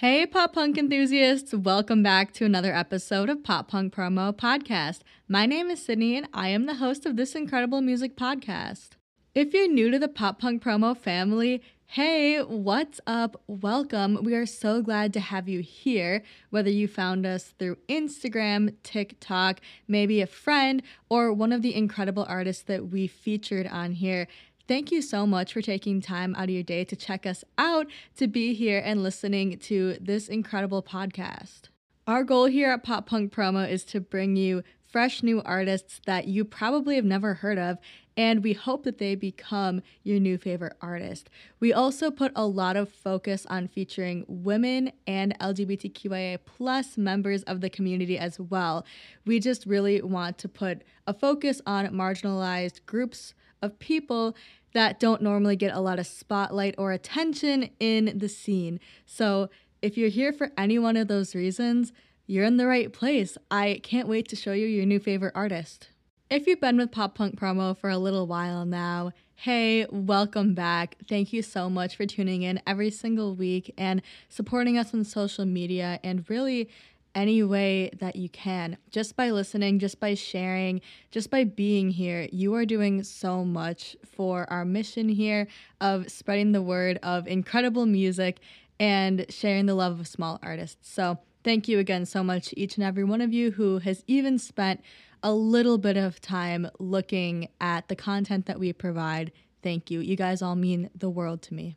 Hey, pop punk enthusiasts! Welcome back to another episode of Pop Punk Promo Podcast. My name is Sydney, and I am the host of this incredible music podcast. If you're new to the Pop Punk Promo family, hey, what's up? Welcome. We are so glad to have you here, whether you found us through Instagram, TikTok, maybe a friend, or one of the incredible artists that we featured on here. Thank you so much for taking time out of your day to check us out, to be here and listening to this incredible podcast. Our goal here at Pop Punk Promo is to bring you fresh new artists that you probably have never heard of, and we hope that they become your new favorite artist. We also put a lot of focus on featuring women and LGBTQIA plus members of the community as well. We just really want to put a focus on marginalized groups of people that don't normally get a lot of spotlight or attention in the scene. So, if you're here for any one of those reasons, you're in the right place. I can't wait to show you your new favorite artist. If you've been with Pop Punk Promo for a little while now, hey, welcome back. Thank you so much for tuning in every single week and supporting us on social media and really any way that you can. Just by listening, just by sharing, just by being here, you are doing so much for our mission here of spreading the word of incredible music and sharing the love of small artists. So, thank you again so much each and every one of you who has even spent a little bit of time looking at the content that we provide. Thank you. You guys all mean the world to me.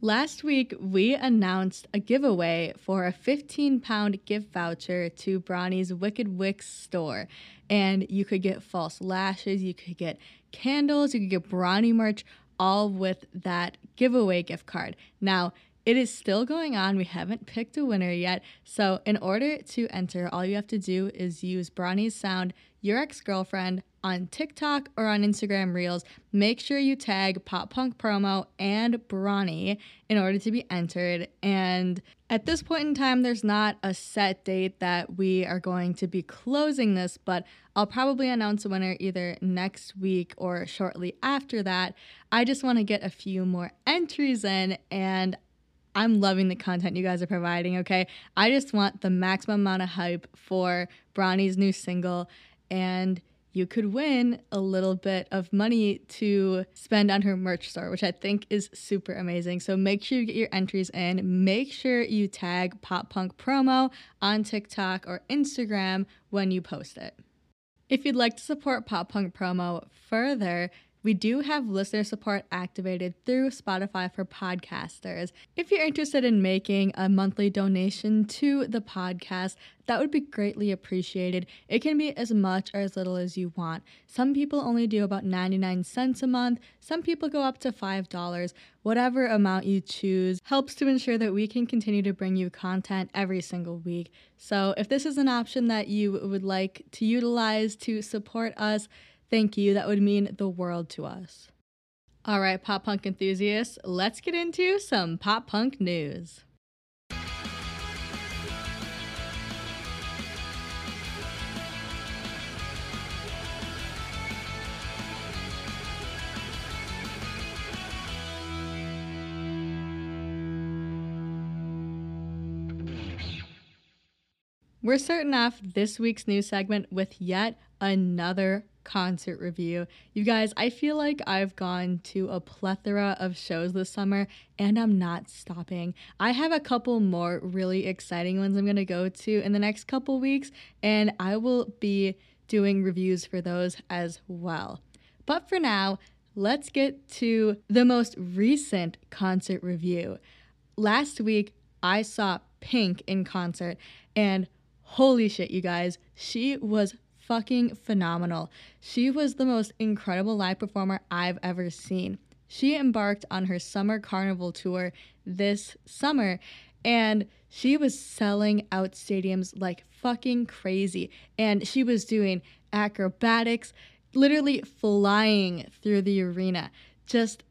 Last week, we announced a giveaway for a 15 pound gift voucher to Bronny's Wicked Wicks store. And you could get false lashes, you could get candles, you could get Bronny merch, all with that giveaway gift card. Now, it is still going on. We haven't picked a winner yet. So, in order to enter, all you have to do is use Bronny's Sound, your ex girlfriend, on TikTok or on Instagram Reels, make sure you tag Pop Punk Promo and Bronny in order to be entered. And at this point in time, there's not a set date that we are going to be closing this, but I'll probably announce a winner either next week or shortly after that. I just want to get a few more entries in and I'm loving the content you guys are providing, okay? I just want the maximum amount of hype for Bronny's new single and you could win a little bit of money to spend on her merch store, which I think is super amazing. So make sure you get your entries in. Make sure you tag Pop Punk Promo on TikTok or Instagram when you post it. If you'd like to support Pop Punk Promo further, we do have listener support activated through Spotify for podcasters. If you're interested in making a monthly donation to the podcast, that would be greatly appreciated. It can be as much or as little as you want. Some people only do about 99 cents a month, some people go up to $5. Whatever amount you choose helps to ensure that we can continue to bring you content every single week. So, if this is an option that you would like to utilize to support us, Thank you. That would mean the world to us. All right, pop punk enthusiasts, let's get into some pop punk news. We're starting off this week's news segment with yet another concert review. You guys, I feel like I've gone to a plethora of shows this summer and I'm not stopping. I have a couple more really exciting ones I'm going to go to in the next couple weeks, and I will be doing reviews for those as well. But for now, let's get to the most recent concert review. Last week, I saw Pink in concert, and holy shit, you guys, she was fucking phenomenal. She was the most incredible live performer I've ever seen. She embarked on her summer carnival tour this summer and she was selling out stadiums like fucking crazy. And she was doing acrobatics, literally flying through the arena. Just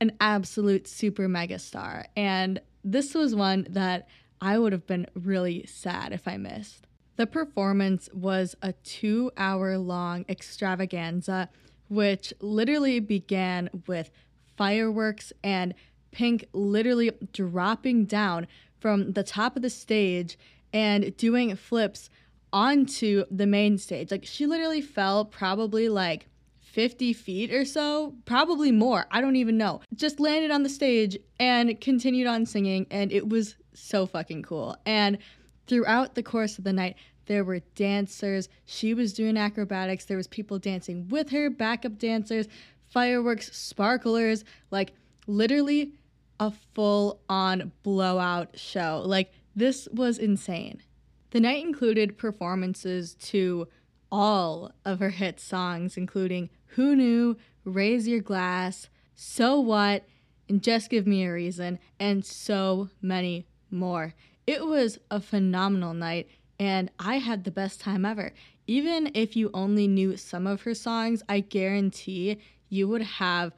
an absolute super mega star. And this was one that I would have been really sad if I missed. The performance was a two hour long extravaganza, which literally began with fireworks and Pink literally dropping down from the top of the stage and doing flips onto the main stage. Like she literally fell probably like 50 feet or so, probably more. I don't even know. Just landed on the stage and continued on singing, and it was so fucking cool. And throughout the course of the night, there were dancers. She was doing acrobatics. There was people dancing with her, backup dancers, fireworks, sparklers, like literally a full on blowout show. Like this was insane. The night included performances to all of her hit songs, including Who Knew, Raise Your Glass, So What, and Just Give Me a Reason, and so many more. It was a phenomenal night, and I had the best time ever. Even if you only knew some of her songs, I guarantee you would have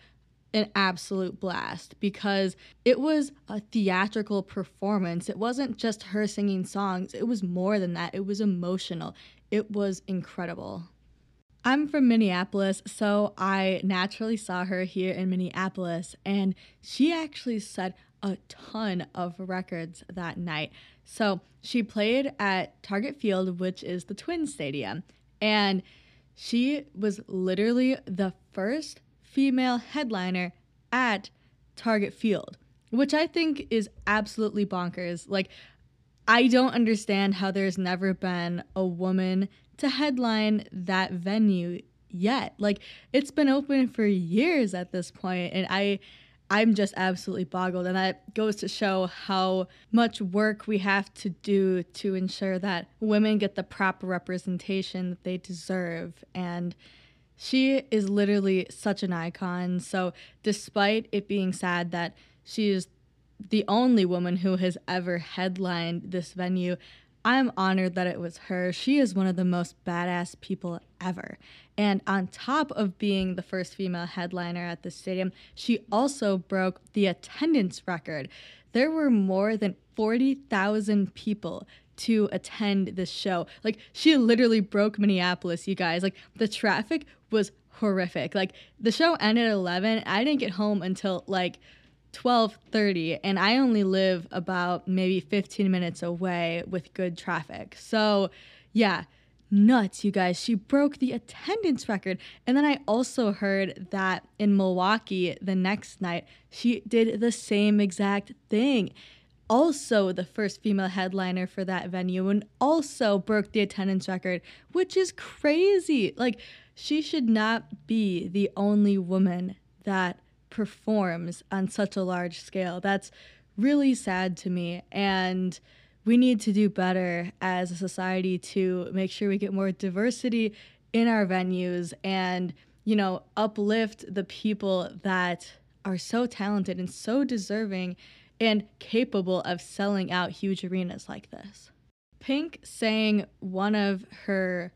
an absolute blast because it was a theatrical performance. It wasn't just her singing songs, it was more than that. It was emotional. It was incredible. I'm from Minneapolis, so I naturally saw her here in Minneapolis, and she actually set a ton of records that night. So she played at Target Field, which is the Twin Stadium, and she was literally the first female headliner at Target Field, which I think is absolutely bonkers. Like, I don't understand how there's never been a woman to headline that venue yet. Like, it's been open for years at this point, and I. I'm just absolutely boggled, and that goes to show how much work we have to do to ensure that women get the proper representation that they deserve. And she is literally such an icon. So, despite it being sad that she is the only woman who has ever headlined this venue, I'm honored that it was her. She is one of the most badass people ever. And on top of being the first female headliner at the stadium, she also broke the attendance record. There were more than 40,000 people to attend this show. Like she literally broke Minneapolis, you guys. Like the traffic was horrific. Like the show ended at 11. I didn't get home until like 12:30 and I only live about maybe 15 minutes away with good traffic. So, yeah, nuts, you guys. She broke the attendance record. And then I also heard that in Milwaukee the next night, she did the same exact thing also the first female headliner for that venue and also broke the attendance record, which is crazy. Like, she should not be the only woman that performs on such a large scale. That's really sad to me. And we need to do better as a society to make sure we get more diversity in our venues and, you know, uplift the people that are so talented and so deserving and capable of selling out huge arenas like this. Pink sang one of her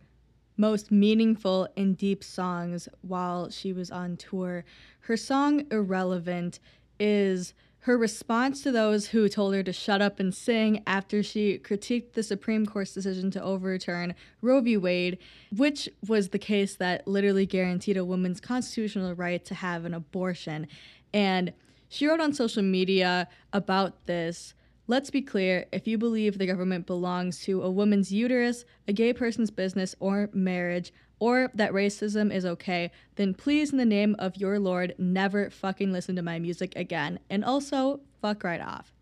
most meaningful and deep songs while she was on tour. Her song Irrelevant is her response to those who told her to shut up and sing after she critiqued the Supreme Court's decision to overturn Roe v. Wade, which was the case that literally guaranteed a woman's constitutional right to have an abortion. And she wrote on social media about this. Let's be clear if you believe the government belongs to a woman's uterus, a gay person's business or marriage, or that racism is okay, then please, in the name of your Lord, never fucking listen to my music again. And also, fuck right off.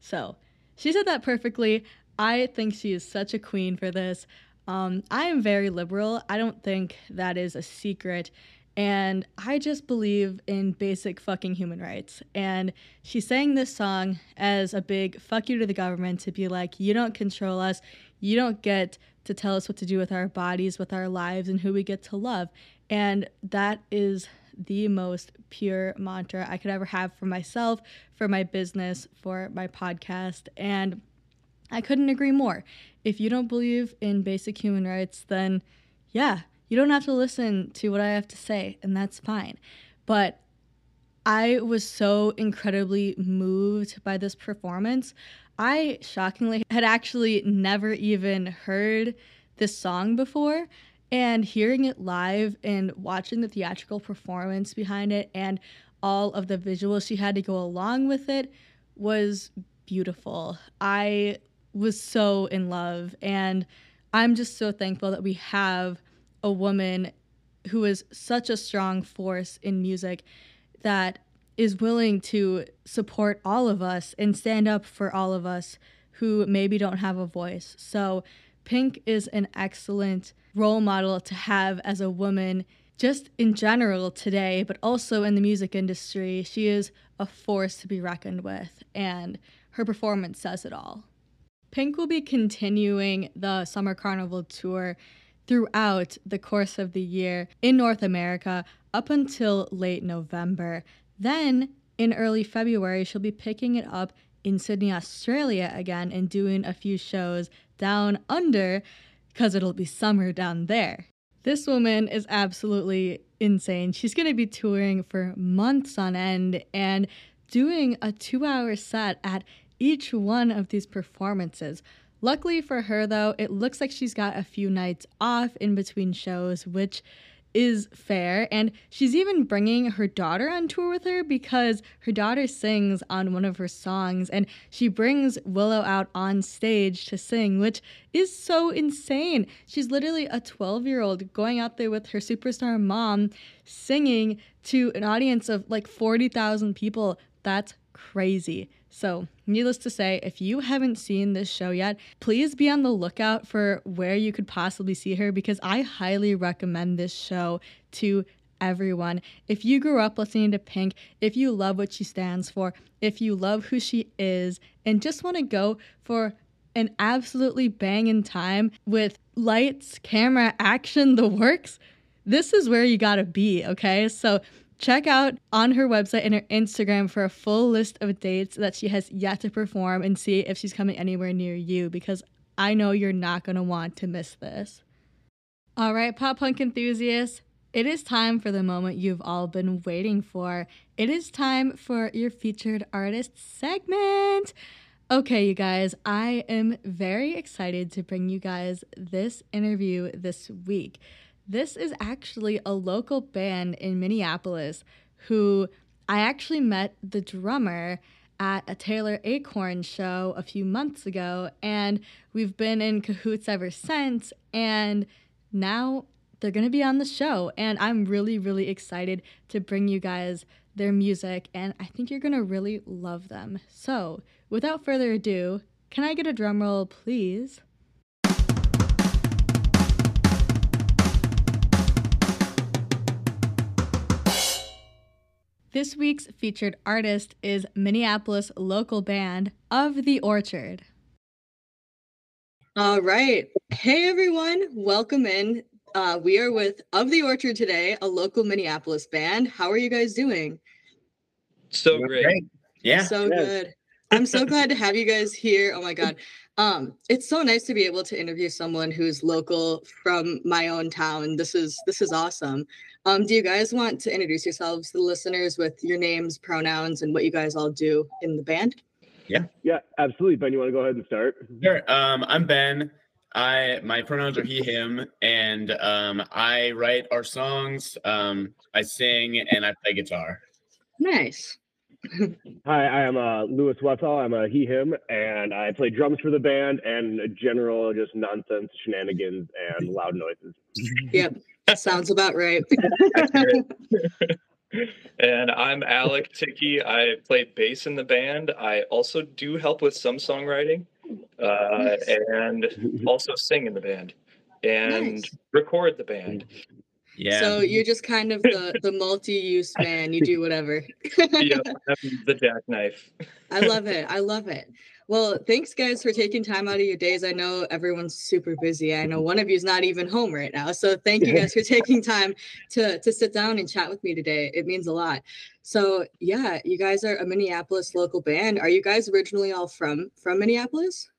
So, she said that perfectly. I think she is such a queen for this. Um, I am very liberal. I don't think that is a secret. And I just believe in basic fucking human rights. And she sang this song as a big fuck you to the government to be like, you don't control us. You don't get to tell us what to do with our bodies, with our lives, and who we get to love. And that is the most pure mantra I could ever have for myself, for my business, for my podcast. And I couldn't agree more. If you don't believe in basic human rights, then yeah, you don't have to listen to what I have to say, and that's fine. But I was so incredibly moved by this performance. I shockingly had actually never even heard this song before. And hearing it live and watching the theatrical performance behind it and all of the visuals she had to go along with it was beautiful. I was so in love and I'm just so thankful that we have a woman who is such a strong force in music that is willing to support all of us and stand up for all of us who maybe don't have a voice. So, Pink is an excellent role model to have as a woman, just in general today, but also in the music industry. She is a force to be reckoned with, and her performance says it all. Pink will be continuing the Summer Carnival tour throughout the course of the year in North America up until late November. Then, in early February, she'll be picking it up in Sydney, Australia again and doing a few shows down under because it'll be summer down there. This woman is absolutely insane. She's going to be touring for months on end and doing a two hour set at each one of these performances. Luckily for her, though, it looks like she's got a few nights off in between shows, which is fair. And she's even bringing her daughter on tour with her because her daughter sings on one of her songs and she brings Willow out on stage to sing, which is so insane. She's literally a 12 year old going out there with her superstar mom singing to an audience of like 40,000 people. That's crazy. So, needless to say, if you haven't seen this show yet, please be on the lookout for where you could possibly see her because I highly recommend this show to everyone. If you grew up listening to Pink, if you love what she stands for, if you love who she is, and just want to go for an absolutely banging time with lights, camera, action, the works, this is where you gotta be, okay? So check out on her website and her Instagram for a full list of dates that she has yet to perform and see if she's coming anywhere near you because I know you're not going to want to miss this. All right, pop punk enthusiasts, it is time for the moment you've all been waiting for. It is time for your featured artist segment. Okay, you guys, I am very excited to bring you guys this interview this week. This is actually a local band in Minneapolis who I actually met the drummer at a Taylor Acorn show a few months ago, and we've been in cahoots ever since. And now they're going to be on the show, and I'm really, really excited to bring you guys their music, and I think you're going to really love them. So, without further ado, can I get a drum roll, please? This week's featured artist is Minneapolis local band Of the Orchard. All right. Hey, everyone. Welcome in. Uh, we are with Of the Orchard today, a local Minneapolis band. How are you guys doing? So great. great. Yeah. So yes. good. I'm so glad to have you guys here. Oh my God. Um, it's so nice to be able to interview someone who's local from my own town. This is this is awesome. Um, do you guys want to introduce yourselves to the listeners with your names, pronouns, and what you guys all do in the band? Yeah. Yeah, absolutely. Ben, you want to go ahead and start? Sure. Um, I'm Ben. I my pronouns are he, him, and um, I write our songs. Um, I sing and I play guitar. Nice. Hi, I am uh, Lewis Wessel. I'm a he, him, and I play drums for the band and general just nonsense shenanigans and loud noises. Yep. Sounds about right. and I'm Alec Ticky. I play bass in the band. I also do help with some songwriting uh, nice. and also sing in the band and nice. record the band. Yeah. So you're just kind of the the multi-use man. You do whatever. yeah, the jackknife. I love it. I love it. Well, thanks guys for taking time out of your days. I know everyone's super busy. I know one of you is not even home right now. So thank you guys for taking time to to sit down and chat with me today. It means a lot. So yeah, you guys are a Minneapolis local band. Are you guys originally all from from Minneapolis?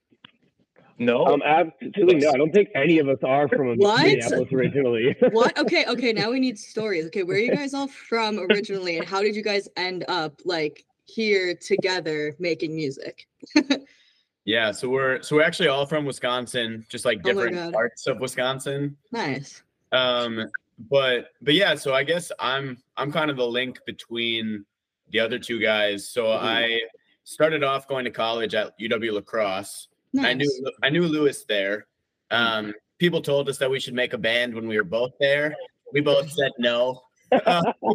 No. Um, absolutely no. I don't think any of us are from what? Minneapolis originally. what? Okay, okay. Now we need stories. Okay, where are you guys all from originally, and how did you guys end up like here together making music? yeah, so we're so we're actually all from Wisconsin, just like oh different oh parts of Wisconsin. Nice. Um, but but yeah, so I guess I'm I'm kind of the link between the other two guys. So mm-hmm. I started off going to college at UW La Crosse. Nice. I knew I knew Lewis there. Um, people told us that we should make a band when we were both there. We both said no. Uh,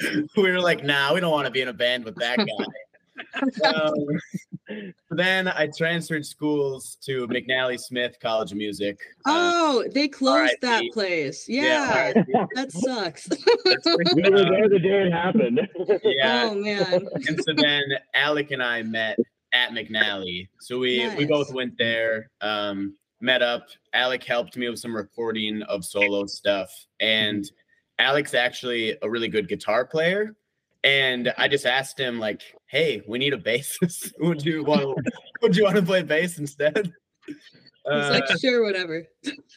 we were like, nah, we don't want to be in a band with that guy. um, then I transferred schools to McNally Smith College of Music. Uh, Oh, they closed that place. Yeah, Yeah, that sucks. We were there the day it happened. yeah. Oh man. and so then Alec and I met at McNally. So we we both went there, um, met up. Alec helped me with some recording of solo stuff, and Alec's actually a really good guitar player. And I just asked him like, "Hey, we need a bassist. would you want to would you want to play bass instead?" It's Uh, like sure, whatever.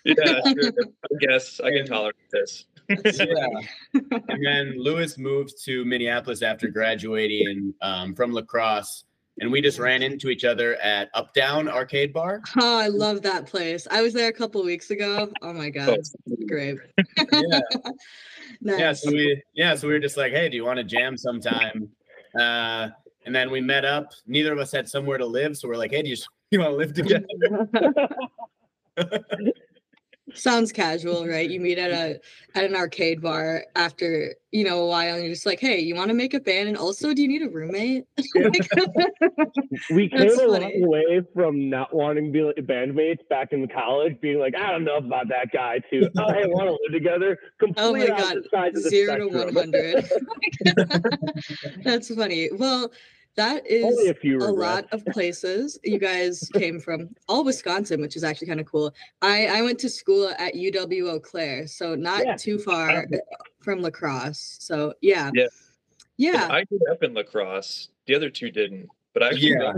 Yeah, sure. I guess I can tolerate this. yeah. and then Lewis moved to Minneapolis after graduating um, from La Crosse, and we just ran into each other at Up Down Arcade Bar. Oh, I love that place. I was there a couple weeks ago. Oh my god, great. Yeah, Nice. yeah. So we, yeah, so we were just like, hey, do you want to jam sometime? Uh, and then we met up. Neither of us had somewhere to live, so we're like, hey, do you, you want to live together? Sounds casual, right? You meet at a at an arcade bar after you know a while, and you're just like, "Hey, you want to make a band? And also, do you need a roommate?" we came a long way from not wanting to be like bandmates back in college, being like, I don't know about that guy, to oh hey, want to live together. Oh my God, opposite sides of the Zero to one hundred. That's funny. Well, that is a few a lot of places you guys came from all wisconsin which is actually kind of cool i i went to school at uw eau claire so not Yeah. too far from La Crosse so yeah Yeah. yeah I grew up in La Crosse. The other two didn't, but I Yeah. up.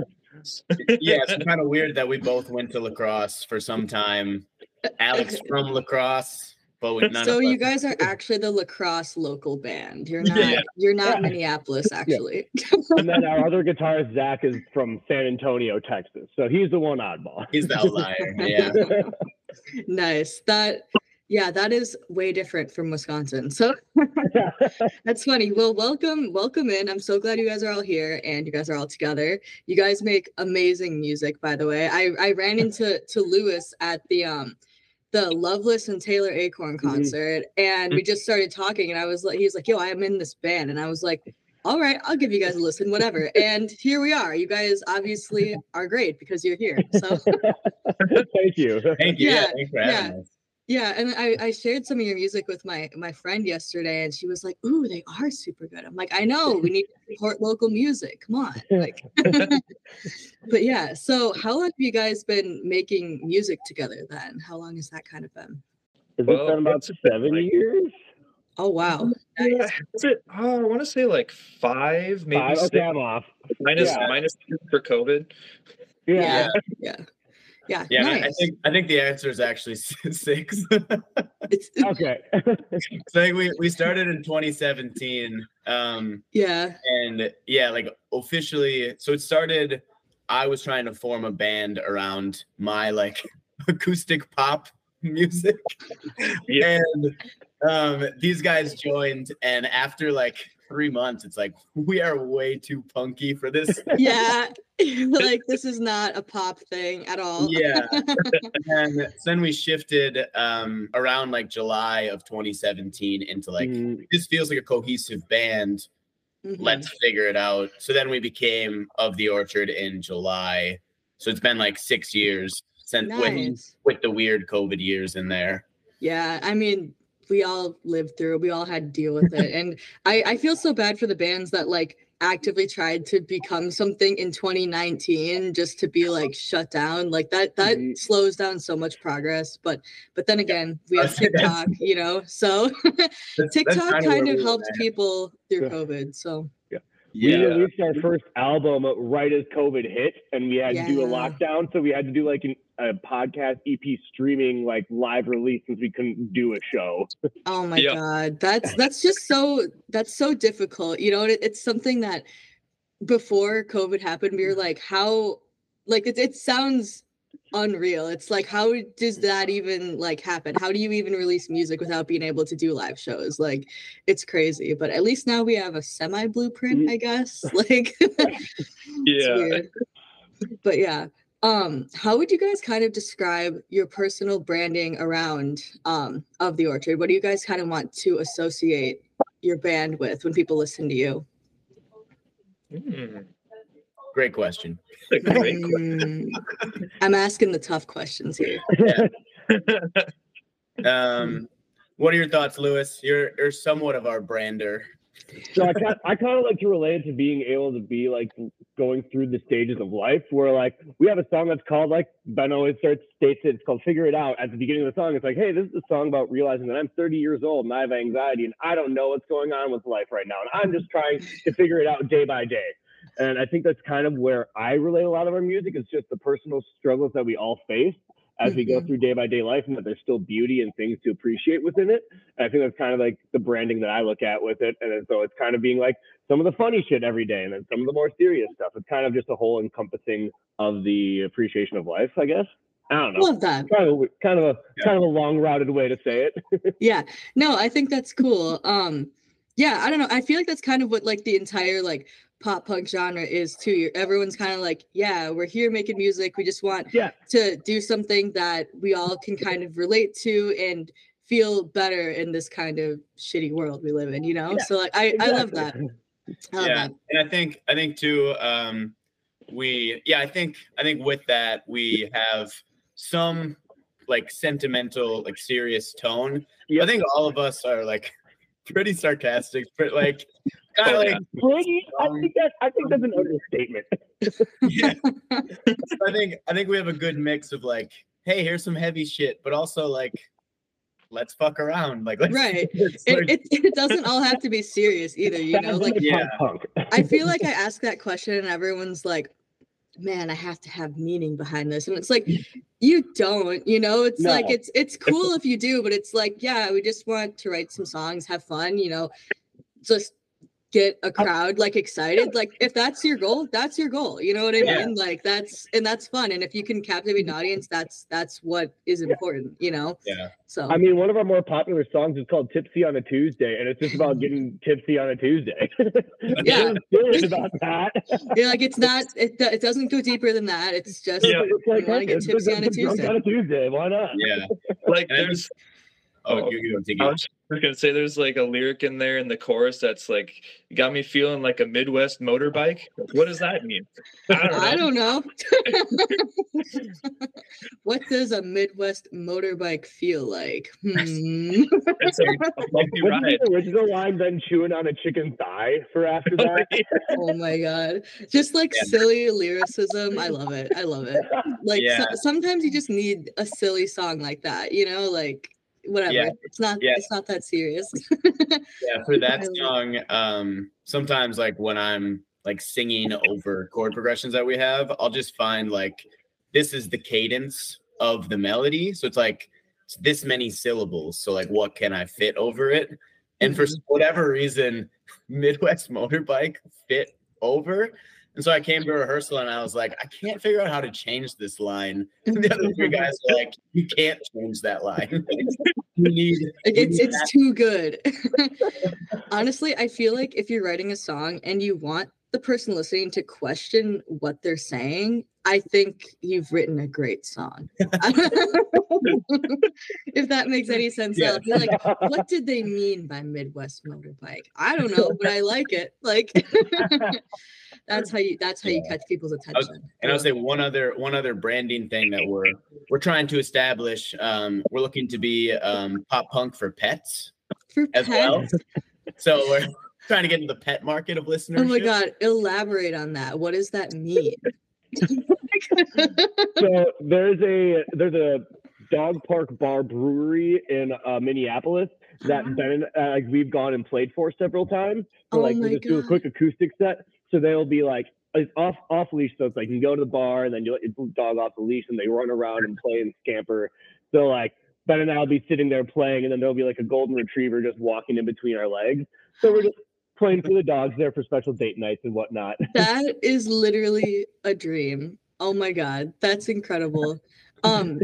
yeah, it's kind of weird that we both went to La Crosse for some time. Alex from La Crosse, but we none so of you us- guys are actually the La Crosse local band you're not Yeah. you're not Yeah. minneapolis actually and then our other guitarist Zach is from San Antonio, Texas, so he's the one oddball. he's the outlier. Yeah. nice that yeah that is way different from wisconsin so That's funny. Well, welcome, welcome in. I'm so glad you guys are all here and you guys are all together. You guys make amazing music, by the way. I I ran into to Lewis at the um the Loveless and Taylor Acorn Mhm. concert, and we just started talking, and I was like, he's like, "Yo, I'm in this band," and I was like, "All right, I'll give you guys a listen, whatever." And here we are. You guys obviously are great because you're here. So Thank you. Thank you. Yeah, Yeah, thanks for having us. Yeah, and I, I shared some of your music with my my friend yesterday, and she was like, "Ooh, they are super good." I'm like, "I know, we need to support local music. Come on!" Like, but yeah. So, how long have you guys been making music together? Then, how long has that kind of been? Has Well, it been about seven like- years? Oh wow, Yeah, nice. is it? Oh, I want to say like five, maybe Five? six, Okay, I'm off. minus Yeah. minus two for COVID. Yeah. yeah, yeah, Yeah, I- I think I think the answer is actually six. Okay. so I think we we started in 2017. Um, yeah, and yeah, like officially, so it started. I was trying to form a band around my like acoustic pop music, Yeah. and um, these guys joined. And after like three months, it's like we are way too punky for this. yeah. like this is not a pop thing at all. Yeah. and then we shifted um, around like July of 2017 into like Mm, this feels like a cohesive band. Mhm. let's figure it out. So then we became of the Orchard in July. So it's been like six years since when nice. with the weird COVID years in there. Yeah, I mean, we all lived through. We all had to deal with it. And I, I feel so bad for the bands that like actively tried to become something in 2019 just to be like shut down. Like that that Mhm. slows down so much progress. But but then again, we have TikTok, you know. So That's- that's TikTok kinda kind of helped people through Yeah. COVID. So We Yeah. released our first album right as COVID hit, and we had to do a lockdown. So we had to do like an, a podcast EP streaming, like live release, since we couldn't do a show. Oh my Yeah. god, that's that's just so that's so difficult. You know, it, it's something that before COVID happened, we were mm. like, how like it, it sounds unreal. It's like how does that even like happen? How do you even release music without being able to do live shows? Like it's crazy. But at least now we have a semi blueprint, Mhm. I guess. Like it's Yeah. weird. But yeah. Um, how would you guys kind of describe your personal branding around um of the orchard? What do you guys kind of want to associate your band with when people listen to you? Hmm. Great question. Great Mm, I'm asking the tough questions here. Um, what are your thoughts, Lewis? You're you're somewhat of our brander. So I kind, I kind of like to relate it to being able to be like going through the stages of life where like we have a song that's called like Ben always starts states it, it's called Figure It Out. At the beginning of the song, it's like, hey, this is a song about realizing that I'm 30 years old and I have anxiety and I don't know what's going on with life right now. And I'm just trying to figure it out day by day. And I think that's kind of where I relate a lot of our music is just the personal struggles that we all face as we go Mhm. through day by day life and that there's still beauty and things to appreciate within it. And I think that's kind of like the branding that I look at with it. And then, so it's kind of being like some of the funny shit every day and then some of the more serious stuff. It's kind of just a whole encompassing of the appreciation of life, I guess. I don't know. Love that. Kind of a, kind of a Yeah. kind of a long routed way to say it. Yeah. No, I think that's cool. Um, yeah, I don't know. I feel like that's kind of what like the entire like pop punk genre is too. You're, everyone's kind of like, yeah, we're here making music. We just want Yeah. to do something that we all can kind of relate to and feel better in this kind of shitty world we live in, you know? Yeah, so like I, I love that. I love yeah, that. and I think I think too. Um, we yeah, I think I think with that we have some like sentimental, like serious tone. Yep. I think all of us are like pretty sarcastic, but like kind of Oh, like yeah. Pretty, I think that I think that's an understatement. yeah. I think I think we have a good mix of like, hey, here's some heavy shit, but also like, let's fuck around. Like, let's, Right. let's, It, it, it doesn't all have to be serious either, you know? Like Yeah. punk. I feel like I ask that question and everyone's like, man, I have to have meaning behind this. And it's like, you don't, you know, it's like it's it's cool if you do, but it's like, yeah, we just want to write some songs, have fun, you know, just get a crowd like excited. Like if that's your goal, that's your goal. You know what I Yeah. mean? Like that's and that's fun. And if you can captivate an audience, that's that's what is important, you know? yeah, So I mean, one of our more popular songs is called "Tipsy on a Tuesday," and it's just about getting tipsy on a Tuesday. Yeah. it's about that. yeah, like it's not it, it doesn't go deeper than that. It's just Yeah. It's like, You wanna hey, get it's tipsy on a Tuesday. on a Tuesday. Why not? yeah. Like there's Oh, Oh, you, you don't take I was just gonna say there's like a lyric in there in the chorus that's like got me feeling like a Midwest motorbike. What does that mean? I don't know. I don't know. what does a Midwest motorbike feel like? Hmm. It's a, a bumpy Wasn't ride. the original line then chewing on a chicken thigh for after that? oh my god! Just like Yeah. silly lyricism. I love it. I love it. Like so- sometimes you just need a silly song like that. You know, like whatever. Yeah. It's not. Yeah. It's not that serious. Yeah, for that song, um, sometimes like when I'm like singing over chord progressions that we have, I'll just find like this is the cadence of the melody. So it's like it's this many syllables. So like what can I fit over it? And for Mhm. whatever reason, Midwest motorbike fit over. And so I came to rehearsal and I was like, I can't figure out how to change this line. And the other three guys were like, you can't change that line. you need Like, it's it's too good. Honestly, I feel like if you're writing a song and you want the person listening to question what they're saying, I think you've written a great song. if that makes any sense, Yeah. Like, what did they mean by Midwest motorbike? I don't know, but I like it. Like that's how you that's how you catch people's attention. And I I'll say one other one other branding thing that we're we're trying to establish. Um, we're looking to be um, pop punk for pets for as well. So we're trying to get in the pet market of listeners. Oh my god, elaborate on that. What does that mean? so there's a there's a dog park bar brewery in uh, Minneapolis that Ben and uh, like we've gone and played for several times. So Oh like my we just do a quick acoustic set. So they'll be like it's off off leash, so it's like you can go to the bar and then you let your dog off the leash and they run around and play and scamper. So like Ben and I'll be sitting there playing and then there'll be like a golden retriever just walking in between our legs. So we're just playing for the dogs there for special date nights and whatnot. That is literally a dream. Oh my god, that's incredible. Um,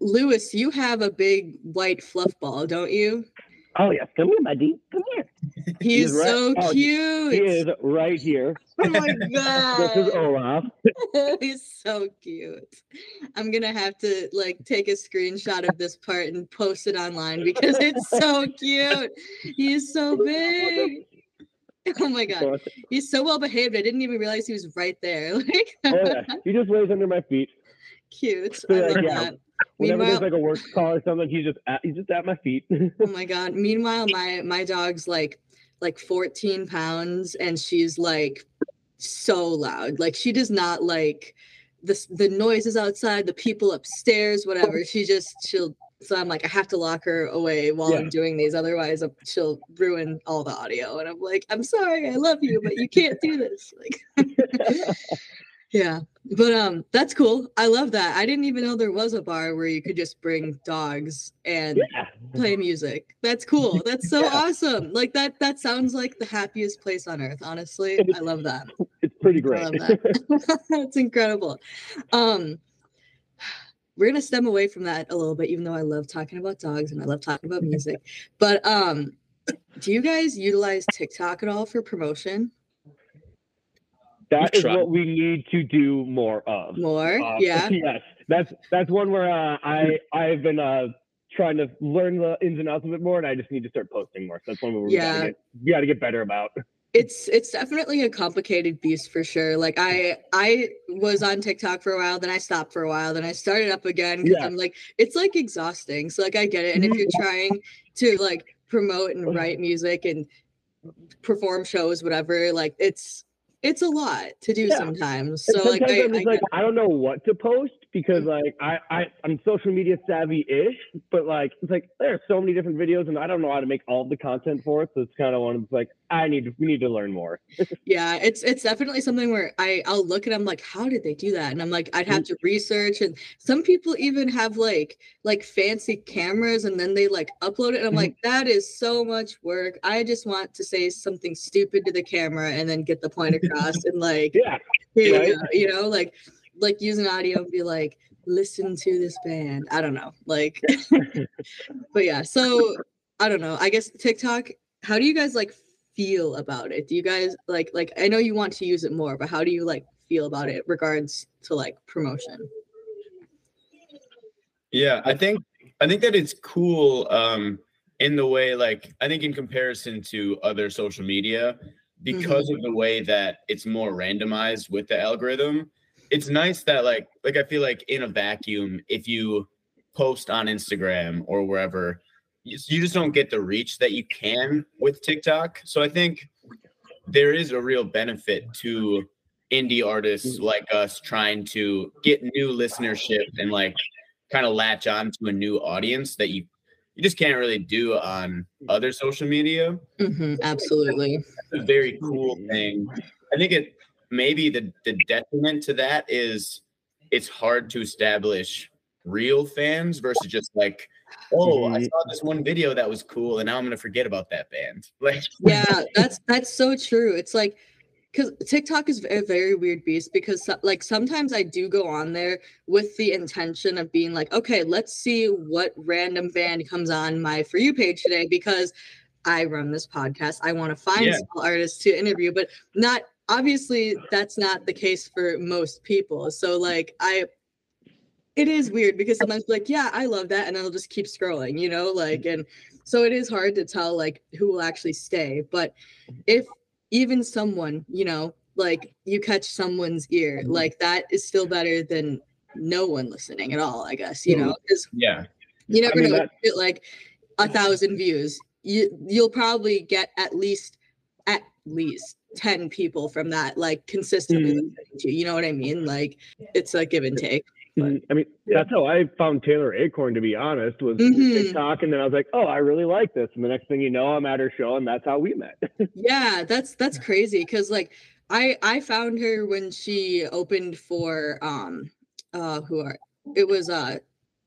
Lewis, you have a big white fluff ball, don't you? Oh yes, come here, buddy. Come here. He's, He's right- so oh, cute. He is right here. Oh my god. This is. Olaf. He's so cute. I'm gonna have to like take a screenshot of this part and post it online because it's so cute. He's so big. Oh my god. He's so well behaved. I didn't even realize he was right there. Like oh yeah, he just lays under my feet. cute. So, I like, love yeah. that. Whenever there's like a work call or something, he's just at, he's just at my feet. oh my god. Meanwhile, my my dog's like like 14 pounds and she's like so loud. Like she does not like the the noises outside, the people upstairs, whatever. She just she'll so I'm like I have to lock her away while I'm doing these otherwise she'll ruin all the audio and I'm like I'm sorry, I love you, but you can't do this. Like Yeah. But um that's cool. I love that. I didn't even know there was a bar where you could just bring dogs and yeah. play music. That's cool. That's so Yeah. awesome. Like that that sounds like the happiest place on earth, honestly. I love that. It's pretty great. I love that. That's incredible. Um we're gonna stem away from that a little bit, even though I love talking about dogs and I love talking about music. But um do you guys utilize TikTok at all for promotion? That We've is tried. what we need to do more of. More? Uh, yeah. Yes, that's that's one where uh, I I've been uh, trying to learn the ins and outs of it more, and I just need to start posting more. So that's one where we Yeah. gotta get, we gotta get better about. It's it's definitely a complicated beast for sure. Like i i was on tiktok for a while then i stopped for a while then i started up again because Yeah. i'm like it's like exhausting. So like i get it. And if mm-hmm. you're trying to like promote and uh-huh. write music and perform shows whatever like it's it's a lot to do Yeah. sometimes. So like sometimes I, I'm just I like I don't know what to post because like I, I I'm social media savvy ish, but like it's like there are so many different videos and I don't know how to make all the content for it. So it's kind of one of like I need we need to learn more. yeah it's it's definitely something where i i'll look at i'm like how did they do that and i'm like i'd have to research and some people even have like like fancy cameras and then they like upload it and i'm Mhm. like that is so much work i just want to say something stupid to the camera and then get the point across and like Yeah, right. you know like like use an audio and be like listen to this band. I don't know like but yeah so i don't know i guess tiktok how do you guys like feel about it? Do you guys like like i know you want to use it more but how do you like feel about it regards to like promotion? Yeah, I think I think that it's cool um in the way like I think in comparison to other social media because of the way that it's more randomized with the algorithm. It's nice that like like I feel like in a vacuum if you post on Instagram or wherever you, you just don't get the reach that you can with TikTok. So I think there is a real benefit to indie artists like us trying to get new listenership and like kind of latch on to a new audience that you you just can't really do on other social media. Mhm, absolutely It's a very cool thing. I think it maybe the the detriment to that is it's hard to establish real fans versus just like oh I saw this one video that was cool and now I'm gonna forget about that band. Like yeah that's that's so true it's like because tiktok is a very weird beast because so- like sometimes i do go on there with the intention of being like okay let's see what random band comes on my for you page today because i run this podcast i want to find Yeah. small artists to interview but not obviously that's not the case for most people. So like i it is weird because sometimes like yeah i love that and i'll just keep scrolling you know like and so it is hard to tell like who will actually stay. But if even someone you know like you catch someone's ear mm-hmm. like that is still better than no one listening at all i guess you know yeah. you never mean, know that- if you get like a thousand views. You you'll probably get at least at least 10 people from that like consistently listening to you you know what i mean like it's a give and take Mhm. I mean, that's how I found Taylor Acorn, to be honest, was through Mhm. TikTok. And then I was like, oh, I really like this. And the next thing you know, I'm at her show, and that's how we met. yeah that's that's crazy because like i i found her when she opened for um uh who are it was uh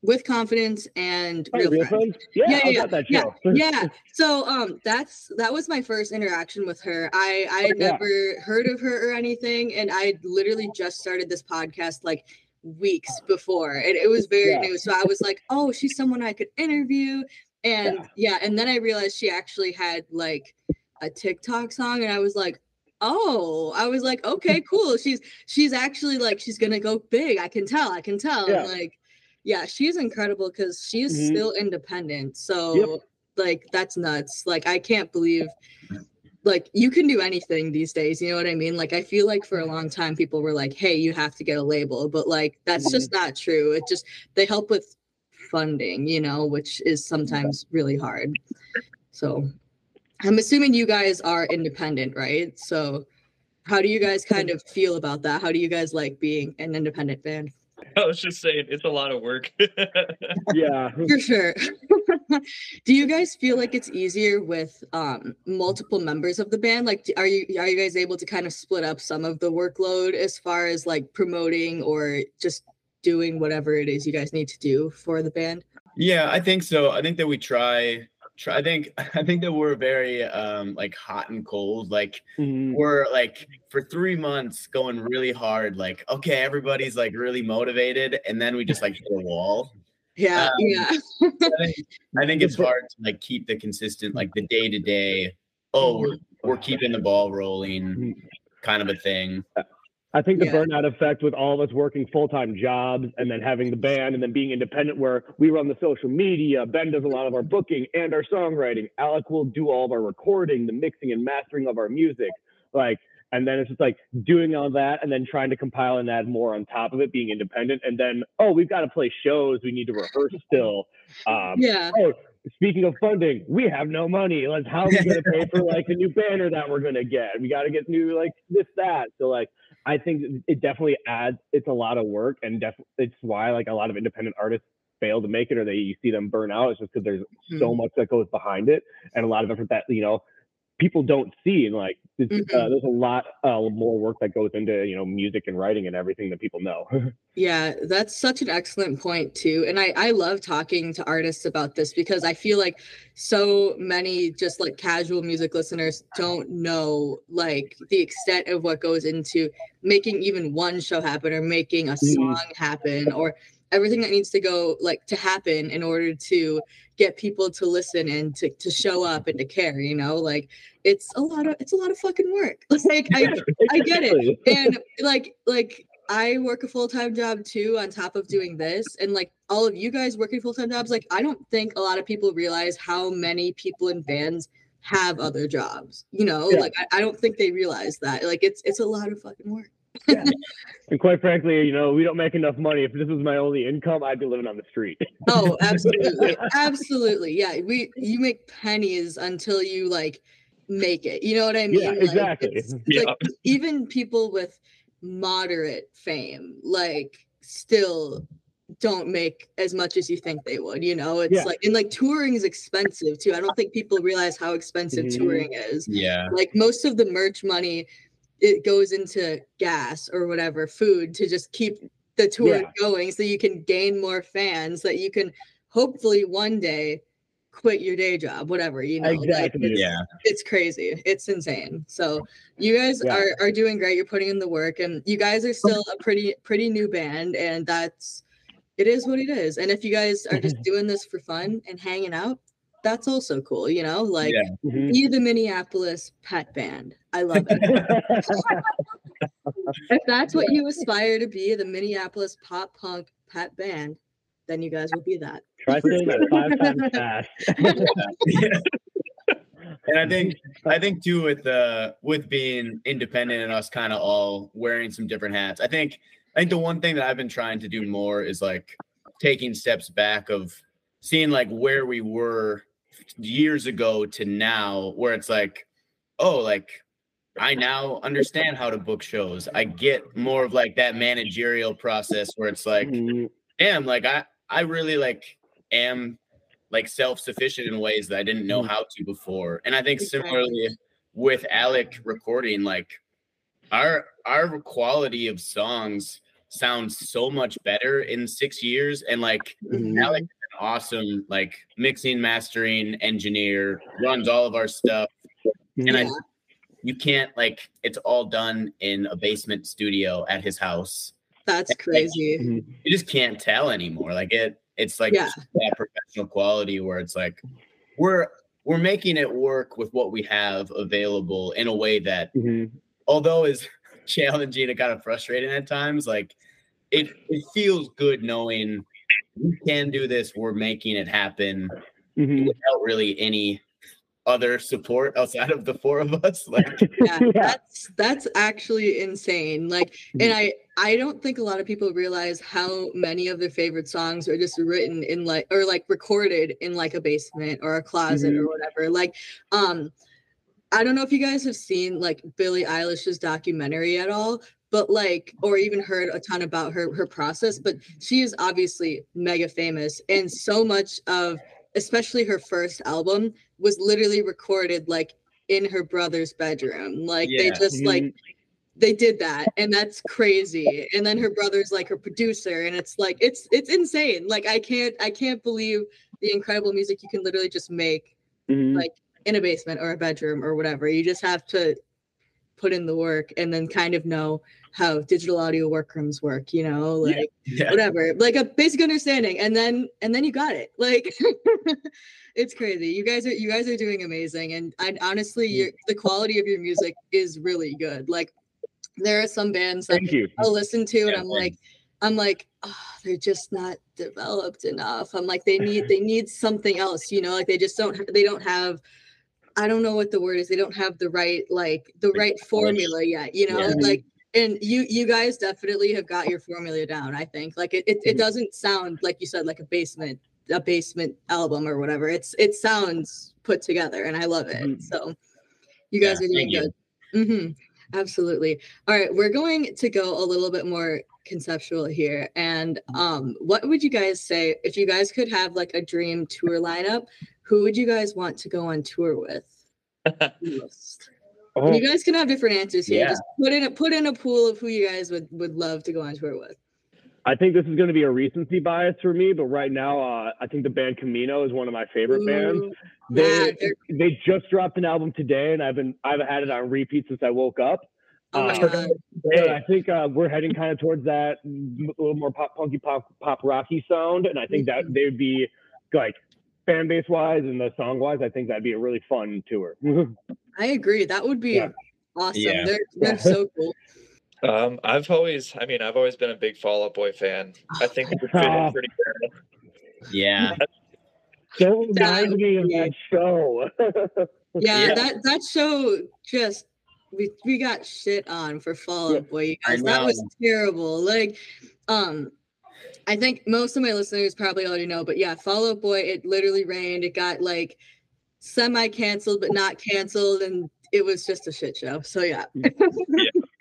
with confidence and Oh, real, real friends. friends? Yeah, Yeah, yeah, yeah, yeah so um that's that was my first interaction with her i i had Yeah. never heard of her or anything and i literally just started this podcast like weeks before, and it was very Yeah. new. So I was like, oh, she's someone I could interview, and yeah. and then I realized she actually had like a TikTok song, and I was like. Oh, I was like, okay, cool. She's she's actually like she's gonna go big. I can tell. I can tell. Yeah. And like, yeah, she's incredible because she's Mhm. still independent. So like that's nuts. Like I can't believe like you can do anything these days, you know what I mean? Like I feel like for a long time people were like, "Hey, you have to get a label." But like that's just not true. It just they help with funding, you know, which is sometimes really hard. So I'm assuming you guys are independent, right? So how do you guys kind of feel about that? How do you guys like being an independent band? I was just saying, it's a lot of work. yeah. For sure. do you guys feel like it's easier with um multiple members of the band? Like are you are you guys able to kind of split up some of the workload as far as like promoting or just doing whatever it is you guys need to do for the band? Yeah, I think so. I think that we try try I think I think that we're very um like hot and cold. Like Mhm. we're like for three months going really hard, like, okay, everybody's like really motivated, and then we just like hit a wall. Yeah, Um, yeah. I think, I think it's hard to like keep the consistent, like the day to day, oh, we're, we're keeping the ball rolling kind of a thing. I think the Yeah. burnout effect with all of us working full time jobs and then having the band and then being independent, where we run the social media, Ben does a lot of our booking and our songwriting. Alec will do all of our recording, the mixing and mastering of our music. Like, and then it's just like doing all that and then trying to compile and add more on top of it, being independent. And then, oh, we've got to play shows. We need to rehearse still. Um, Yeah. oh, speaking of funding, we have no money. Like, how are we going to pay for like the new banner that we're going to get? We got to get new like this that. So like, I think it definitely adds. It's a lot of work, and def- it's why like a lot of independent artists fail to make it, or they you see them burn out. It's just because there's so hmm. much that goes behind it, and a lot of effort that you know people don't see. And like, uh, Mhm. there's a lot uh, more work that goes into you know music and writing and everything that people know. Yeah, that's such an excellent point too. And I I love talking to artists about this because I feel like so many just like casual music listeners don't know like the extent of what goes into making even one show happen or making a Mhm. song happen or everything that needs to go like to happen in order to get people to listen and to, to show up and to care, you know? Like it's a lot of it's a lot of fucking work. Like I I get it. And like like I work a full-time job too on top of doing this and like all of you guys working full-time jobs like I don't think a lot of people realize how many people in bands have other jobs you know Yeah. like I, I don't think they realize that like it's it's a lot of fucking work And quite frankly, you know, we don't make enough money. If this was my only income, I'd be living on the street. oh absolutely absolutely yeah we you make pennies until you like make it you know what I mean Yeah, Like, exactly. it's- Yeah. like even people with moderate fame like still don't make as much as you think they would you know it's Yeah. like and like touring is expensive too i don't think people realize how expensive Mhm. touring is Yeah. like most of the merch money it goes into gas or whatever food to just keep the tour Yeah. going so you can gain more fans that you can hopefully one day quit your day job whatever you know like, it's- Yeah. it's crazy. It's insane. So you guys Yeah. are, are doing great. You're putting in the work and you guys are still a pretty pretty new band and that's it is what it is. And if you guys are just doing this for fun and hanging out, that's also cool, you know? Like Yeah. Mhm. be the Minneapolis pet band. I love it. if that's what you aspire to be, the Minneapolis pop punk pet band, then you guys will be that. Try saying that five times fast. and I think I think too with uh with being independent and us kind of all wearing some different hats. I think I think the one thing that I've been trying to do more is like taking steps back of seeing like where we were years ago to now where it's like oh like I now understand how to book shows. I get more of like that managerial process where it's like Mhm. damn like i i really like am like self-sufficient in ways that i didn't know how to before and i think similarly with alec recording like our our quality of songs sounds so much better in six years and like Mhm. alec awesome like mixing mastering engineer runs all of our stuff and I you can't like it's all done in a basement studio at his house That's crazy. Mhm. you just can't tell anymore. Like it, it's like Yeah. that professional quality where it's like we're we're making it work with what we have available in a way that, Mhm. although is challenging and kind of frustrating at times, like it it feels good knowing we can do this. We're making it happen Mhm. without really any other support outside of the four of us. Like Yeah, Yeah. that's that's actually insane. Like, and I I don't think a lot of people realize how many of their favorite songs are just written in like or like recorded in like a basement or a closet or whatever. Like, um, I don't know if you guys have seen like Billie Eilish's documentary at all, but like, or even heard a ton about her her process. But she is obviously mega famous, and so much of especially her first album was literally recorded like in her brother's bedroom. Like they just like Mhm. they did that and that's crazy. And then her brother's like her producer and it's like it's it's insane. Like I can't I can't believe the incredible music you can literally just make Mhm. like in a basement or a bedroom or whatever. You just have to put in the work and then kind of know how digital audio workrooms work, you know, like yeah, whatever like a basic understanding and then and then you got it like it's crazy you guys are you guys are doing amazing and i honestly your the quality of your music is really good like there are some bands that Thank you. i'll listen to and i'm like i'm like oh, they're just not developed enough i'm like they need they need something else you know like they just don't they don't have i don't know what the word is they don't have the right like the right formula yet you know Yeah. like and you you guys definitely have got your formula down i think. Like it, it, it Mhm. doesn't sound like you said like a basement a basement album or whatever. It's it sounds put together and i love it. Mhm. so you guys Yeah, are doing good. Hmm absolutely. All right we're going to go a little bit more conceptual here. And um what would you guys say if you guys could have like a dream tour lineup who would you guys want to go on tour with? Oh, you guys can have different answers here. Yeah. Just put in a put in a pool of who you guys would would love to go on tour with. I think this is going to be a recency bias for me, but right now, uh, I think the band Camino is one of my favorite bands. Ooh, yeah, They they're- they just dropped an album today, and I've been I've had it on repeat since I woke up. oh Uh, I think uh, we're heading kind of towards that little more pop punky pop pop rocky sound, and I think that Mhm. they would be like fan base wise and the song wise. I think that'd be a really fun tour. I agree. That would be Yeah. awesome. Yeah. They're they're so cool. Um, I've always, I mean, I've always been a big Fall Out Boy fan. I think it would fit in pretty good. yeah. so That reminds me of would that show. Yeah, Yeah. that that show just we we got shit on for Fall Out Boy, you guys. That was terrible. Like, um, I think most of my listeners probably already know, but yeah, Fall Out Boy, it literally rained. It got like semi canceled, but not canceled, and it was just a shit show. So yeah.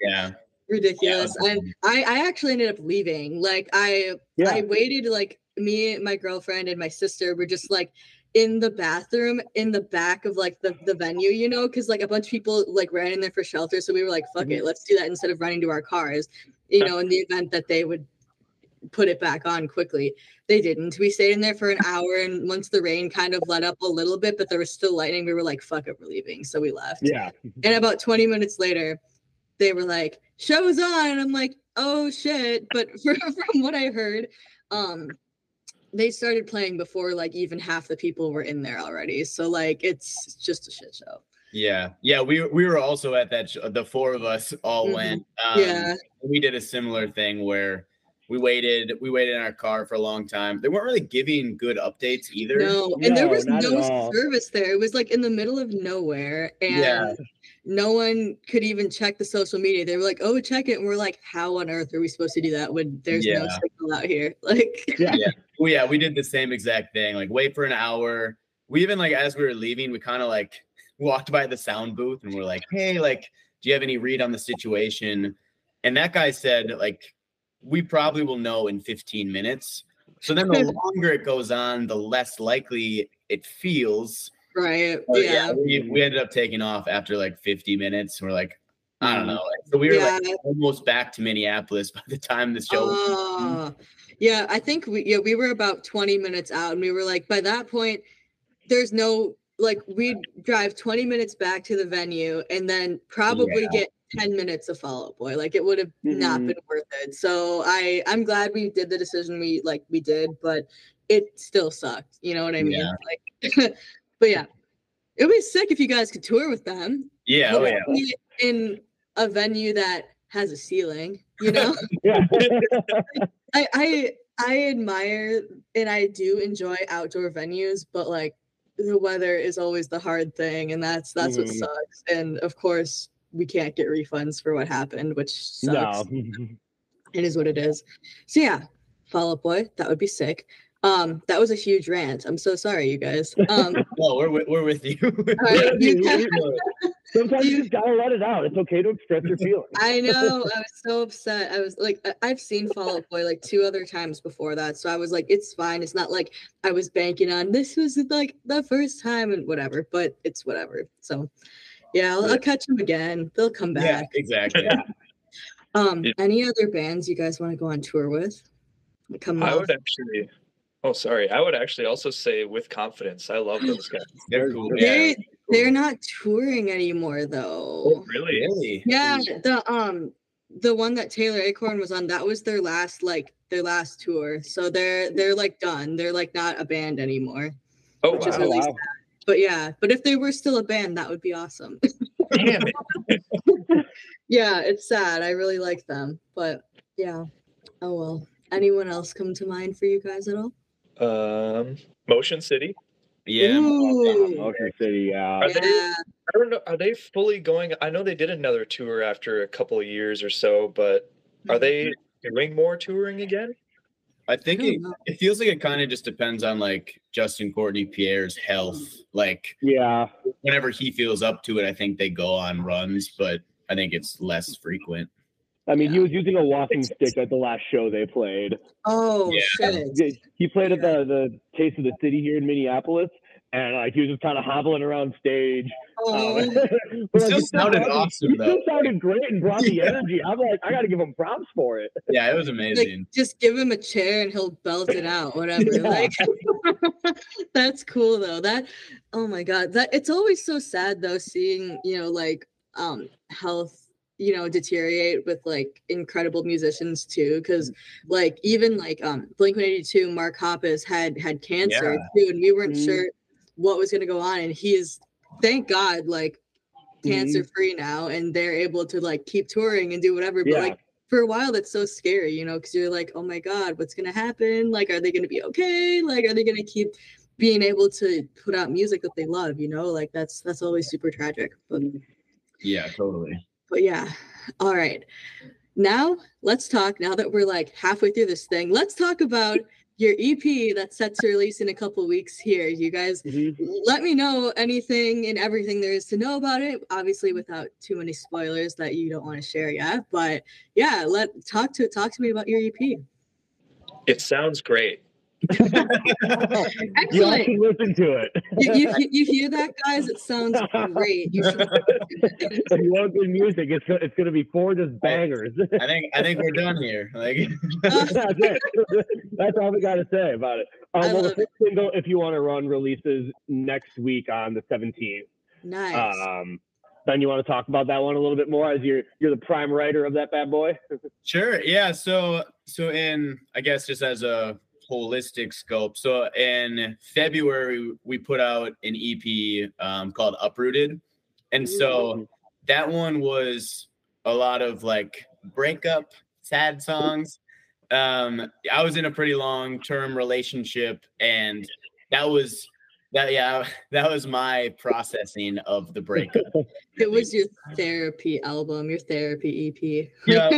Yeah. ridiculous. Yeah. And I, I actually ended up leaving. Like I yeah, I waited like me, my girlfriend, and my sister were just like in the bathroom in the back of like the, the venue, you know, because like a bunch of people like ran in there for shelter. So we were like, fuck it, mm-hmm. let's do that instead of running to our cars, you know, in the event that they would put it back on quickly. They didn't. We stayed in there for an hour and once the rain kind of let up a little bit, but there was still lightning, we were like, fuck it, we're leaving. So we left. yeah. And about 20 minutes later, they were like, show's on. And I'm like, oh shit. But from, from what I heard, um, they started playing before like even half the people were in there already. So like it's just a shit show. Yeah. Yeah. We we were also at that. Sh- the four of us all Mhm. went. Um, Yeah. We did a similar thing where we waited. We waited in our car for a long time. They weren't really giving good updates either. No, and there was no service there. It was like in the middle of nowhere, and Yeah. no one could even check the social media. They were like, "Oh, check it," and we're like, "How on earth are we supposed to do that when there's no signal out here?" Like, Yeah. Well, yeah, we did the same exact thing. Like wait for an hour. We even like as we were leaving, we kind of like walked by the sound booth and we're like, hey, like, do you have any read on the situation? And that guy said, like, we probably will know in 15 minutes. So then the longer it goes on, the less likely it feels. right? But yeah. we, we ended up taking off after like 50 minutes. We're like, I don't mm. know. So we were Yeah. like almost back to Minneapolis by the time the show. Oh, yeah. I think we yeah we were about twenty minutes out, and we were like, by that point, there's no like we'd drive twenty minutes back to the venue, and then probably Yeah. get 10 minutes of Fall Out Boy. Like it would have not Mhm. been worth it. So I I'm glad we did the decision we like we did, but it still sucked. You know what I mean? Yeah. Like but yeah. It would be sick if you guys could tour with them. Yeah, oh yeah. In a venue that has a ceiling, you know? yeah. I I I admire and I do enjoy outdoor venues, but like the weather is always the hard thing, and that's that's what Mhm. sucks. And of course, we can't get refunds for what happened, which sucks. no. It is what it is. So yeah, Fall Out Boy, that would be sick. Um, that was a huge rant. I'm so sorry, you guys. Um, No, we're we're with you. all right, you guys- Sometimes you just gotta let it out. It's okay to express your feelings. I know. I was so upset. I was like, I- I've seen Fall Out Boy like two other times before that. So I was like, it's fine. It's not like I was banking on this was like the first time and whatever, but it's whatever. So yeah, I'll, I'll catch them again. They'll come back. yeah, back. exactly. Um, Yeah. any other bands you guys want to go on tour with? Come I off. would actually. Oh, sorry. I would actually also say with confidence. I love those guys. They're cool. They Yeah. they're not touring anymore though. Oh, really? Really? Yeah, the um the one that Taylor Acorn was on, that was their last like their last tour. So they're they're like done. They're like not a band anymore. Oh, Which is Oh, wow. really wow. Sad. But yeah, but if they were still a band, that would be awesome. Damn it. yeah, it's sad. I really like them. But yeah. Oh well. Anyone else come to mind for you guys at all? Um, Motion City. Yeah. Ooh, Motion City, yeah. Are they- I don't know. Are they fully going? I know they did another tour after a couple of years or so, but are they doing more touring again? I think I it, it feels like it kind of just depends on like Justin Courtney Pierre's health. Like Yeah. whenever he feels up to it, I think they go on runs, but I think it's less frequent. I mean, he was using a walking stick at the last show they played. Oh Yeah. shit. He- He played at the, the Taste of the City here in Minneapolis, and like he was just kind of hobbling around stage. Oh, Um, but, still he sounded sounded- awesome, He still sounded great and brought the Yeah. energy. I'm like, I got to give him props for it. Yeah, it was like amazing. just give him a chair and he'll belt it out, whatever. Yeah. Like that's cool though. That oh my god. That it's always so sad though, seeing, you know, like um health you know deteriorate with like incredible musicians too because like even like um blink 182 mark hoppus had had cancer too and we weren't Mhm. sure what was going to go on and he is thank god like mm-hmm. cancer free now and they're able to like keep touring and do whatever but Yeah. like for a while that's so scary you know because you're like oh my god what's going to happen? Like are they going to be okay? Like are they going to keep being able to put out music that they love you know? Like that's that's always super tragic but Yeah, totally. but yeah. All right. Now let's talk now that we're like halfway through this thing let's talk about your ep that's set to release in a couple weeks here you guys Mhm. let me know anything and everything there is to know about it obviously without too many spoilers that you don't want to share yet but yeah let talk to talk to me about your ep It sounds great. You excellent should listen to it. you, you, you hear that guys it sounds great you should if you want good music, it's go- it's gonna be four just bangers. I think I think we're done here. Like That's it. That's all we got to say about it. Um, well, the first single, if you want to run, releases next week on the 17th. nice Um, Ben, you want to talk about that one a little bit more as you're you're the prime writer of that bad boy? Sure. Yeah. So so in I guess just as a holistic scope. So in February we put out an EP um, called Uprooted, and so that one was a lot of like breakup, sad songs. Um, I was in a pretty long term relationship, and that was that. Yeah, that was my processing of the breakup. it was your therapy album your therapy ep Yeah,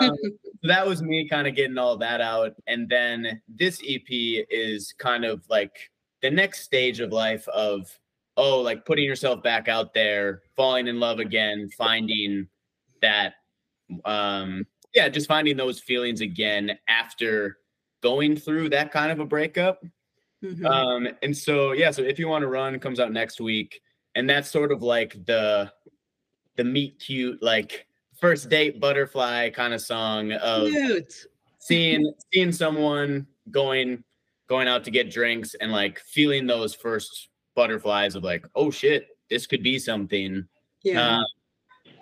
um, that was me kind of getting all that out and then this ep is kind of like the next stage of life of oh like putting yourself back out there falling in love again finding that um yeah just finding those feelings again after going through that kind of a breakup Mhm. um, and so yeah, so if you want to run comes out next week, and that's sort of like the the meet cute, like first date butterfly kind of song of Cute. seeing seeing someone going going out to get drinks and like feeling those first butterflies of like, oh shit, this could be something. yeah Uh,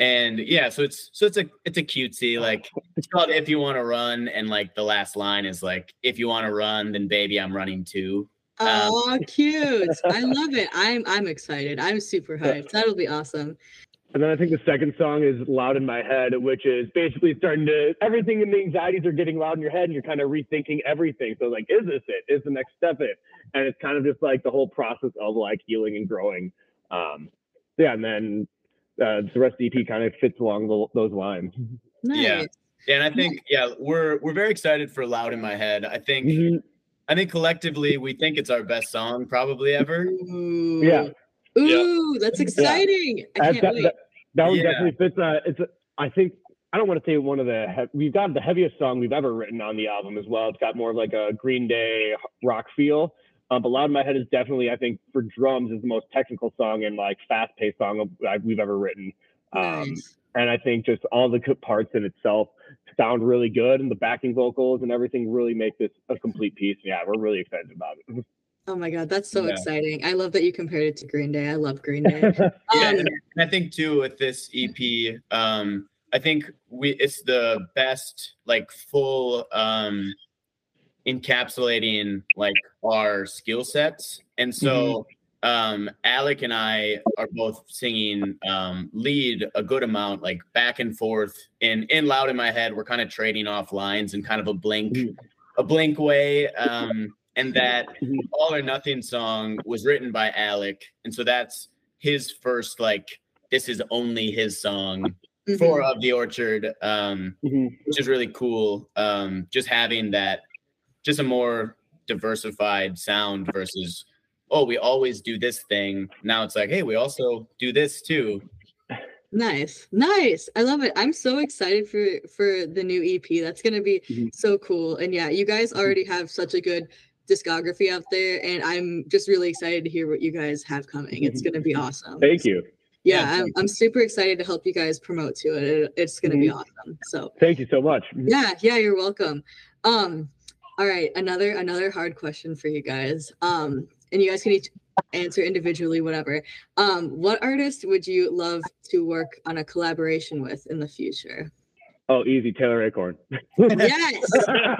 and yeah, so it's so it's a it's a cutesy like it's called if you want to run, and like the last line is like if you want to run, then baby I'm running too. Um, Oh, cute. I love it. I'm I'm excited. I'm super hyped. That'll be awesome. And then I think the second song is Loud in My Head, which is basically starting to, everything in the anxieties are getting loud in your head and you're kind of rethinking everything. So, like, is this it? Is the next step it? And it's kind of just like the whole process of like healing and growing. Um, yeah. And then uh, the rest of the EP kind of fits along the, those lines. Nice. Yeah. And I think yeah, we're we're very excited for Loud in My Head. I think Mhm. I think collectively we think it's our best song probably ever. Ooh. Yeah. Ooh, that's exciting. I can't that, wait. that, that one Yeah. definitely fits. Uh, it's, a, I think, I don't want to say one of the, he- we've got the heaviest song we've ever written on the album as well. It's got more of like a Green Day rock feel. Um, but Loud in My Head is definitely, I think, for drums, is the most technical song and like fast paced song we've ever written. Um, Nice. and I think just all the co- parts in itself sound really good, and the backing vocals and everything really make this a complete piece. Yeah, we're really excited about it. Oh my god, that's so Yeah. exciting. I love that you compared it to Green Day. I love Green Day. Yeah, Um, and I think too with this EP, um, I think we it's the best like full um encapsulating like our skill sets. And so um Alec and I are both singing um lead a good amount, like back and forth in in loud in my head. We're kind of trading off lines in kind of a blink, Mhm. a blink way. Um and that Mhm. all or nothing song was written by Alec. And so that's his first like this is only his song mhm. for of the orchard um Mhm. which is really cool um just having that just a more diversified sound versus oh we always do this thing now it's like hey we also do this too Nice, nice. I love it. I'm so excited for for the new EP. That's gonna be Mhm. so cool. And yeah, you guys already have such a good discography out there, and I'm just really excited to hear what you guys have coming. It's gonna be awesome. Thank you. Yeah, Yeah, I'm, I'm super excited to help you guys promote to it. It- It's gonna be awesome. So Thank you so much. yeah, yeah, you're welcome. Um, all right, another another hard question for you guys. Um, and you guys can each answer individually, whatever. Um, what artist would you love to work on a collaboration with in the future? Oh, easy, Taylor Acorn. Yes,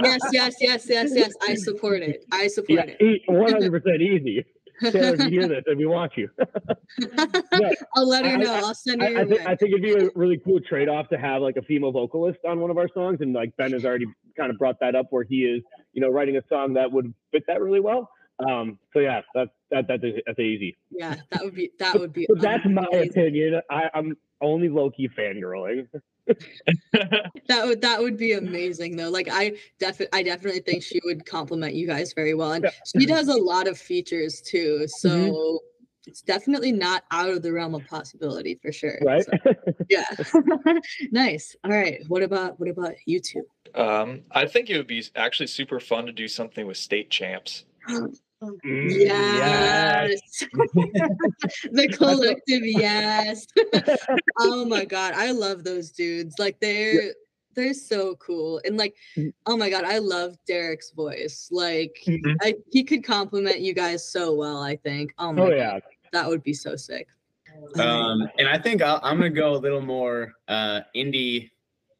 yes, yes, yes, yes, yes. I support it. I support Yeah, it. one hundred percent easy. Taylor, if you hear this, and we want you. I'll let her I- know. I'll send her I, I, think. I think it'd be a really cool trade-off to have like a female vocalist on one of our songs, and like Ben has already kind of brought that up, where he is, you know, writing a song that would fit that really well. Um, so yeah, that's that, that's that's easy. Yeah, that would be that would be. That's my opinion. I, I'm only low-key fangirling. That would that would be amazing though. Like I definitely I definitely think she would compliment you guys very well. And Yeah. she does a lot of features too. So Mhm. it's definitely not out of the realm of possibility for sure. Right? So, yeah. nice. All right. What about what about you two? Um, I think it would be actually super fun to do something with state champs. Mm, Yes. the collective yes. oh my god, I love those dudes. Like they're they're so cool. And like, Mm. oh my god, I love Derek's voice. Like Mhm. I, he could compliment you guys so well, I think. Oh my Oh god, yeah. that would be so sick. Um and i think I'll, i'm gonna go a little more uh indie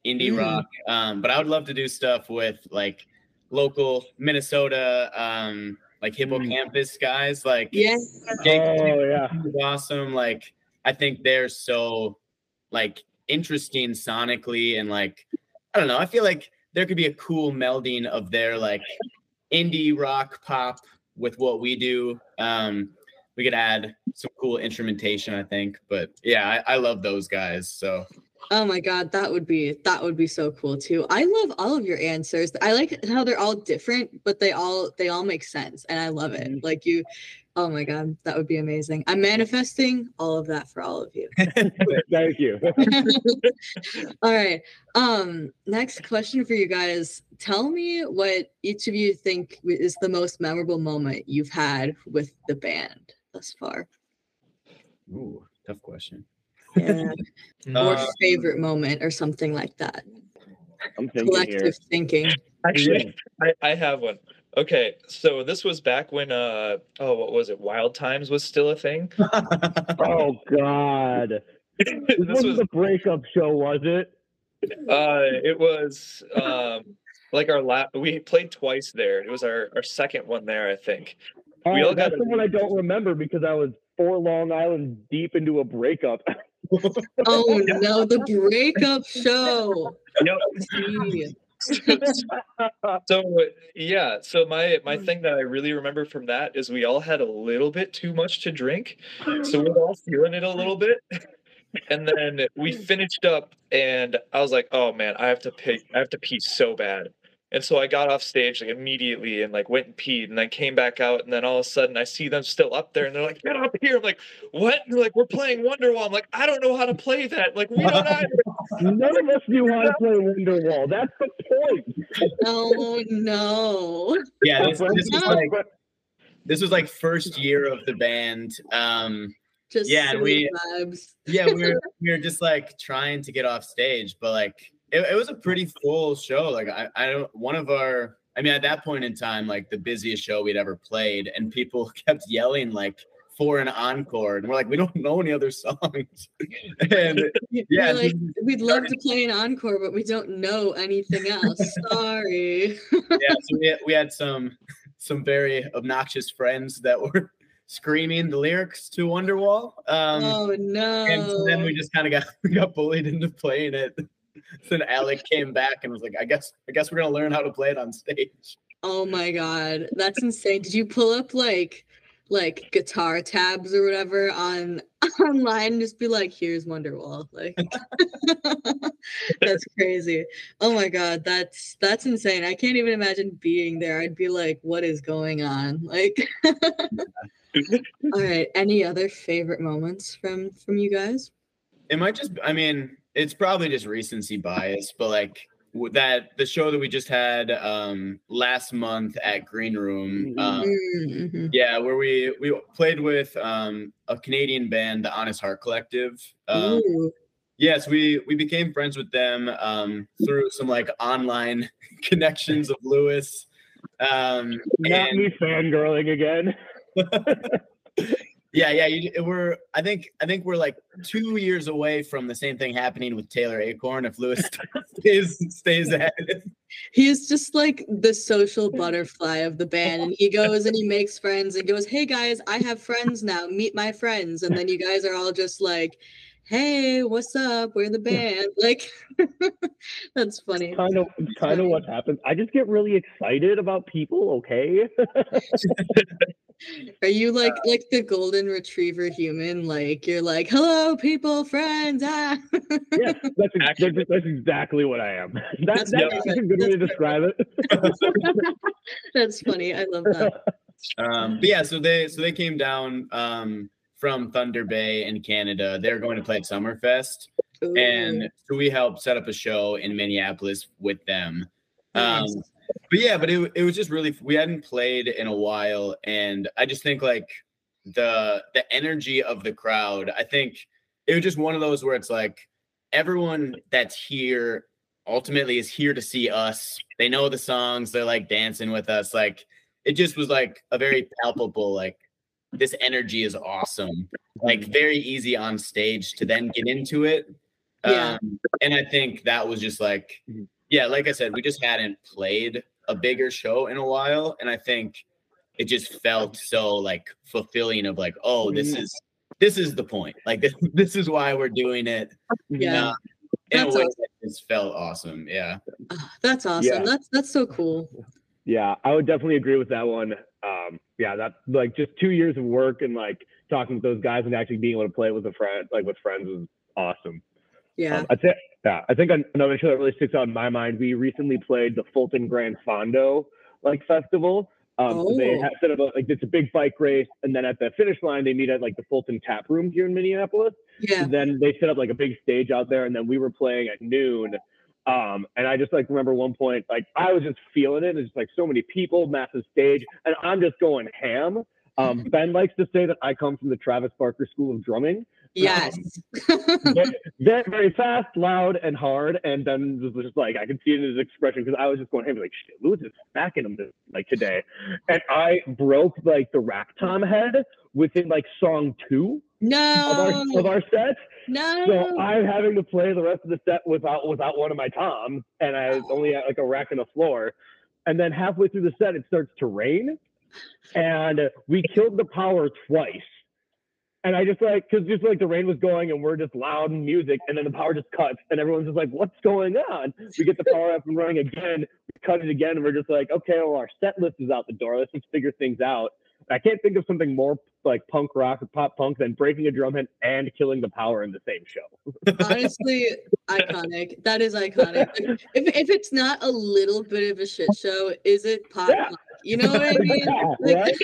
indie Mm. rock um but i would love to do stuff with like local minnesota um like Hippo Campus guys like yeah. Jake- Oh yeah. awesome. Like I think they're so like interesting sonically and like I don't know. I feel like there could be a cool melding of their like indie rock pop with what we do. Um we could add some cool instrumentation, I think. But yeah, I, I love those guys. So Oh my god, that would be that would be so cool too. I love all of your answers. I like how they're all different, but they all they all make sense and I love it. Mhm. Like you Oh my god, that would be amazing. I'm manifesting all of that for all of you. Thank you. all right. Um next question for you guys. Tell me what each of you think is the most memorable moment you've had with the band thus far. ooh, tough question. Yeah. or Uh, favorite moment or something like that. I'm thinking Collective here. thinking. Actually, I, I have one. Okay, so this was back when uh oh what was it? Wild Times was still a thing. Oh God. This this wasn't was the breakup show, was it? uh it was um like our last we played twice there. It was our our second one there, I think. Oh, We all that's got the one I don't remember because I was four Long Island deep into a breakup. Oh no, the breakup show. Yep. So yeah so my my thing that i really remember from that is we all had a little bit too much to drink so we we're all feeling it a little bit and then we finished up and i was like oh man i have to pee i have to pee so bad and so i got off stage like immediately and like went and peed and then came back out and then all of a sudden i see them still up there and they're like get up here i'm like what and they're like we're playing wonderwall i'm like i don't know how to play that like we don't either None of us knew how to play Wonderwall. That's the point. Oh no. Yeah, this, this was like this was like first year of the band. Um, Just Yeah, sweet we- vibes. yeah, we were we were just like trying to get off stage, but like it, it was a pretty full show. Like I, I don't one of our I mean at that point in time, like the busiest show we'd ever played, and people kept yelling like for an encore, and we're like, we don't know any other songs. and yeah, like, we'd love to play an encore, but we don't know anything else. Sorry. yeah, so we had, we had some some very obnoxious friends that were screaming the lyrics to Wonderwall. Um, oh no. and so then we just kind of got we got bullied into playing it. then Alec came back and was like, "I guess I guess we're gonna learn how to play it on stage." Oh my god, that's insane. Did you pull up like like guitar tabs or whatever on online and just be like, here's Wonderwall? Like that's crazy. Oh my god, that's that's insane. I can't even imagine being there. I'd be like, what is going on? Like all right. Any other favorite moments from from you guys? It might just, I mean, it's probably just recency bias, but like that the show that we just had um last month at Green Room. Um, Mhm. Yeah, where we we played with um, a Canadian band, the Honest Heart Collective. Um, Ooh. yes, we we became friends with them um, through some like online connections of Lewis. Um, Not and- me fangirling again. yeah, yeah, you, we're. I think I think we're like two years away from the same thing happening with Taylor Acorn if Lewis stays stays ahead. He's just like the social butterfly of the band. And he goes and he makes friends and goes, Hey guys, I have friends now. Meet my friends. And then you guys are all just like, Hey, what's up? We're the band. Like, that's funny. Kind of, kind of what happens. I just get really excited about people. Okay. Are you like like the golden retriever human? Like, you're like, Hello, people, friends. Ah. yeah, that's, ex- that's Actually- that's exactly what I am. That, That's that's perfect. a good way to describe it. that's funny. I love that. Um, but yeah, so they so they came down um, from Thunder Bay in Canada. They're going to play at Summerfest. Ooh, and so we helped set up a show in Minneapolis with them. Um, nice. But yeah, but it, it was just really we hadn't played in a while, and I just think like the the energy of the crowd. I think it was just one of those where it's like everyone that's here ultimately is here to see us. They know the songs. They're like dancing with us. Like it just was like a very palpable like this energy is awesome. Like very easy on stage to then get into it. Yeah. Um, and I think that was just like, Mhm. Yeah, like I said, we just hadn't played a bigger show in a while. And I think it just felt so like fulfilling of like, oh, this Mhm. is this is the point. Like this, this is why we're doing it. Yeah. In a That's way awesome. that just felt awesome. Yeah. Ah, That's awesome. Yeah. That's that's so cool. Yeah, I would definitely agree with that one. Um, yeah, that like just two years of work and like talking with those guys and actually being able to play with a friend, like with friends, was awesome. Yeah. Um, I'd say, yeah, I think an- another show that really sticks out in my mind. We recently played the Fulton Gran Fondo like festival. Um, so they Oh. have set up a, like it's a big bike race, and then at the finish line they meet at like the Fulton Tap Room here in Minneapolis. Yeah. then they set up like a big stage out there and then we were playing at noon um and i just like remember one point like i was just feeling it and just like so many people massive stage and i'm just going ham um ben likes to say that i come from the travis barker school of drumming Yes. Um, very, very very fast loud and hard and then was just like i could see it in his expression because i was just going ham like shit lewis is smacking him this, like today and i broke like the rack tom head within like song two No. of our of our set. no. So I'm having to play the rest of the set without without one of my toms, and I only had like a rack on the floor. And then halfway through the set, it starts to rain, and we killed the power twice. And I just like, cause just like the rain was going and we're just loud and music, and then the power just cuts, and everyone's just like, "What's going on?" We get the power up and running again, we cut it again, and we're just like, "Okay, well our set list is out the door. Let's just figure things out." I can't think of something more like punk rock or pop punk than breaking a drum head and killing the power in the same show. Honestly, iconic. That is iconic. Like, if if it's not a little bit of a shit show, is it pop? Yeah. punk? You know what I mean? Yeah, Like-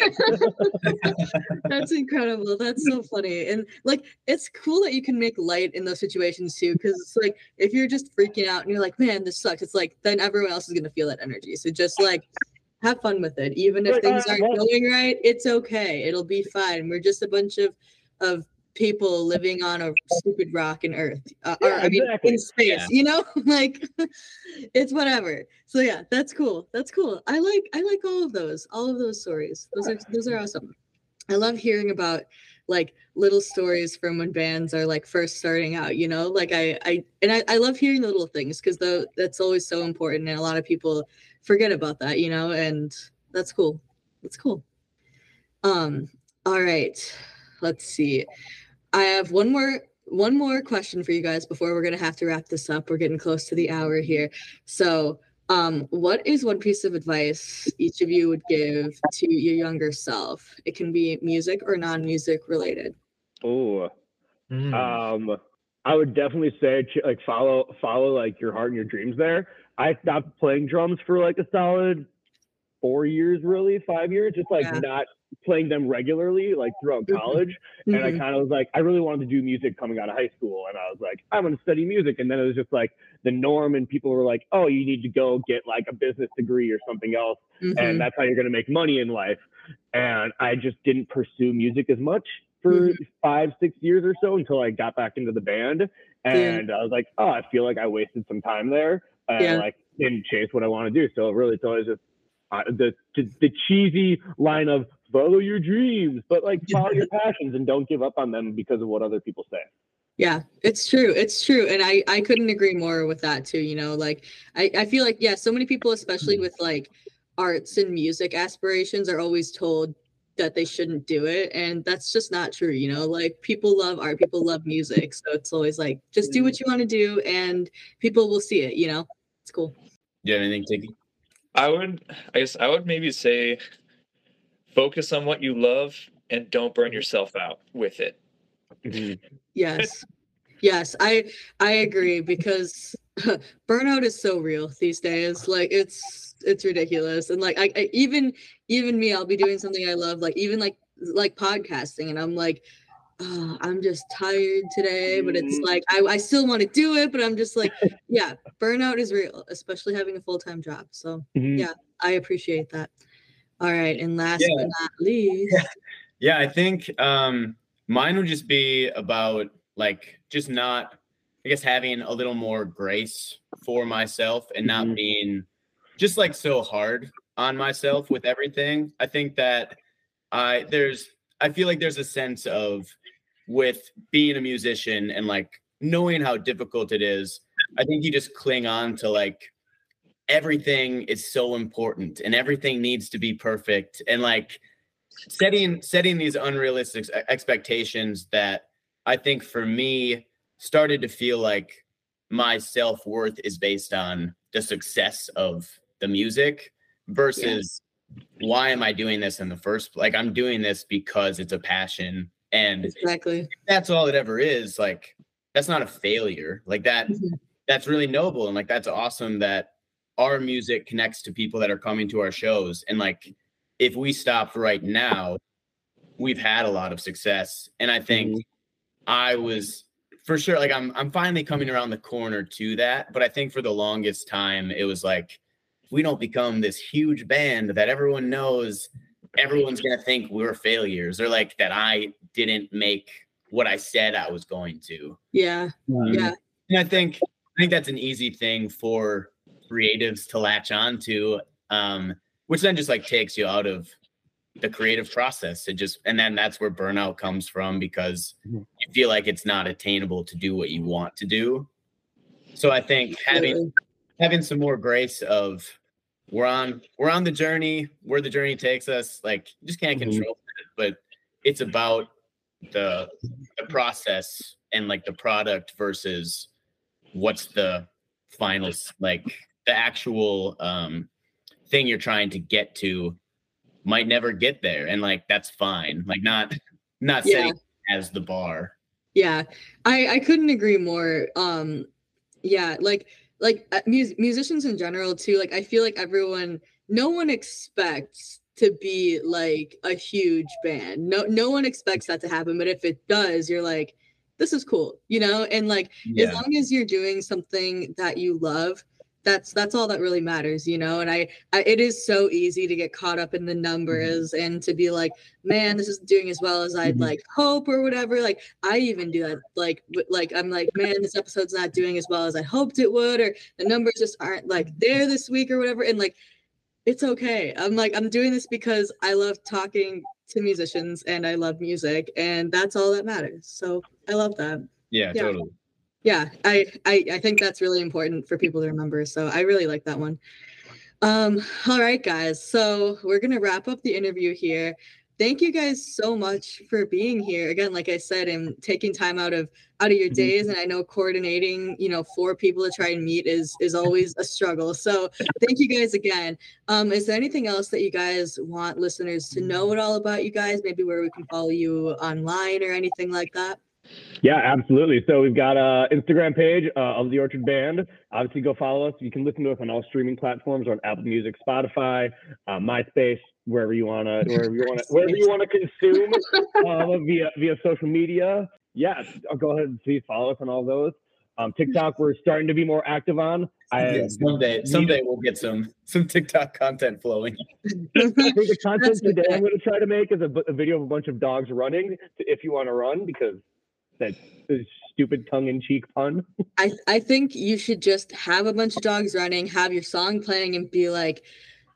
That's incredible. That's so funny. And like it's cool that you can make light in those situations too. Cause it's like if you're just freaking out and you're like, man, this sucks, it's like then everyone else is gonna feel that energy. So just like have fun with it. Even if things aren't going right, it's okay. It'll be fine. We're just a bunch of of people living on a stupid rock in Earth, uh, or I mean, exactly. in space. Yeah. You know, like it's whatever. So yeah, that's cool. That's cool. I like I like all of those. All of those stories. Those are those are awesome. I love hearing about like little stories from when bands are like first starting out. You know, like I I and I, I love hearing the little things because though that's always so important, and a lot of people forget about that. You know, and that's cool. That's cool. Um. All right. Let's see. I have one more one more question for you guys before we're gonna have to wrap this up. We're getting close to the hour here. So, um, what is one piece of advice each of you would give to your younger self? It can be music or non-music related. Oh, Hmm. um, I would definitely say like follow follow like your heart and your dreams. There, I stopped playing drums for like a solid four years, really five years, just like Yeah. not playing them regularly, like throughout Mhm. college. And I Mhm. kind of was like, I really wanted to do music coming out of high school, and I was like, I'm going to study music. And then it was just like the norm, and people were like, Oh, you need to go get like a business degree or something else Mhm. and that's how you're going to make money in life. And I just didn't pursue music as much for Mhm. five, six years or so until I got back into the band. And I was like, oh, I feel like I wasted some time there and Yeah. like didn't chase what I want to do. So really, it's always just uh, the, the the cheesy line of follow your dreams, but like follow your passions and don't give up on them because of what other people say. Yeah, it's true. It's true. And I, I couldn't agree more with that too. You know, like I, I feel like, yeah, so many people, especially with like arts and music aspirations, are always told that they shouldn't do it. And that's just not true. You know, like people love art, people love music. So it's always like, just do what you want to do and people will see it. You know, it's cool. Do you have anything, Tiki? I would, I guess, I would maybe say, focus on what you love and don't burn yourself out with it. Mm-hmm. Yes. Yes, I I agree because burnout is so real these days. Like it's it's ridiculous. And like I, I even even me, I'll be doing something I love, like even like like podcasting, and I'm like, oh, I'm just tired today, but it's Mhm. like I, I still want to do it, but I'm just like, yeah, burnout is real, especially having a full-time job. So Mhm. Yeah. I appreciate that. All right. And last Yeah. but not least, Yeah, I think um mine would just be about like just not I guess having a little more grace for myself and not Mhm. being just like so hard on myself with everything. I think that I there's I feel like there's a sense of with being a musician and like knowing how difficult it is, I think you just cling on to like everything is so important and everything needs to be perfect and like setting setting these unrealistic expectations that I think for me started to feel like my self-worth is based on the success of the music versus why am I doing this in the first like I'm doing this because it's a passion and exactly. that's all it ever is like that's not a failure. Like that Mhm. that's really noble and like that's awesome that our music connects to people that are coming to our shows. And like if we stopped right now we've had a lot of success. And i think i was for sure like i'm i'm finally coming around the corner to that. But i think for the longest time it was like if we don't become this huge band that everyone knows everyone's going to think we're failures or like that i didn't make what i said i was going to Yeah. um, Yeah. and I think I think that's an easy thing for creatives to latch on to, um, which then just like takes you out of the creative process. It just and then that's where burnout comes from because Mhm. you feel like it's not attainable to do what you want to do. So I think having having some more grace of we're on we're on the journey where the journey takes us like you just can't Mhm. control it but it's about the the process and like the product versus what's the final like the actual um thing you're trying to get to might never get there and like that's fine like not not Yeah. setting as the bar Yeah, I I couldn't agree more. Um, yeah, like like uh, mus- musicians in general too. Like I feel like everyone, no one expects to be like a huge band. No no one expects that to happen. But if it does, you're like, this is cool, you know. And like as long as you're doing something that you love that's that's all that really matters you know and I, I it is so easy to get caught up in the numbers and to be like man this isn't doing as well as i'd Mhm. like hope or whatever like i even do that like like i'm like man this episode's not doing as well as i hoped it would or the numbers just aren't like there this week or whatever and like it's okay i'm like i'm doing this because i love talking to musicians and i love music and that's all that matters so i love that yeah, Yeah. totally yeah I, I i think that's really important for people to remember so i really like that one. Um all right guys so we're gonna wrap up the interview here. Thank you guys so much for being here. Again like i said and taking time out of out of your Mhm. days and i know coordinating you know four people to try and meet is is always a struggle so thank you guys again. Um is there anything else that you guys want listeners to know at all about you guys? Maybe where we can follow you online or anything like that Yeah, absolutely. So we've got a Instagram page uh, of the Orchard Band. Obviously, go follow us. You can listen to us on all streaming platforms on Apple Music, Spotify, uh, MySpace, wherever you wanna, wherever you wanna, wherever you wanna consume uh, via via social media. Yeah, go ahead and please follow us on all those. Um, TikTok, we're starting to be more active on. I Yeah, someday someday we'll get some some tiktok content flowing I think the content today. I'm going to try to make is a, a video of a bunch of dogs running. If you want to run, because that stupid tongue-in-cheek pun. I, I think you should just have a bunch of dogs running, have your song playing, and be like,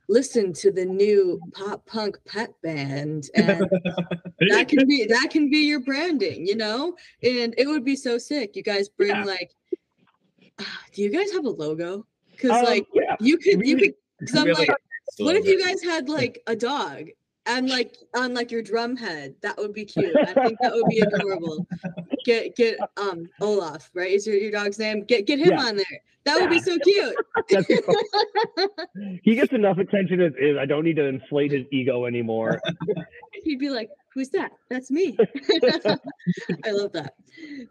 listen to the new pop punk pet band. And that can be that can be your branding, you know? And it would be so sick. You guys bring Yeah. like do you guys have a logo? Because Um, like yeah, you could you could because I'm like, what if you guys had like a dog and like on like your drum head? That would be cute. I think that would be adorable. Get get um Olaf, right? Is your, your dog's name? Get get him Yeah. on there. That would be so cute. that's- he gets enough attention as is. I don't need to inflate his ego anymore. He'd be like, "Who's that? That's me." I love that.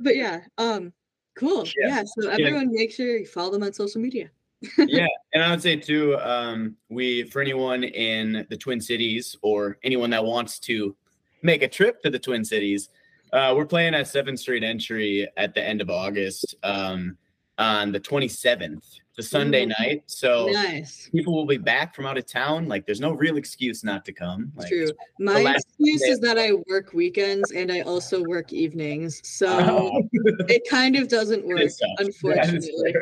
But yeah, um, cool. Yeah. Yeah. So everyone, make sure you follow them on social media. yeah and i would say too um we for anyone in the twin cities or anyone that wants to make a trip to the twin cities uh we're playing at 7th street entry at the end of august um on the 27th the sunday Ooh. night so Nice. people will be back from out of town like there's no real excuse not to come like, True. My excuse day- is that I work weekends and I also work evenings, so Oh, it kind of doesn't work, it sucks. That is unfortunately.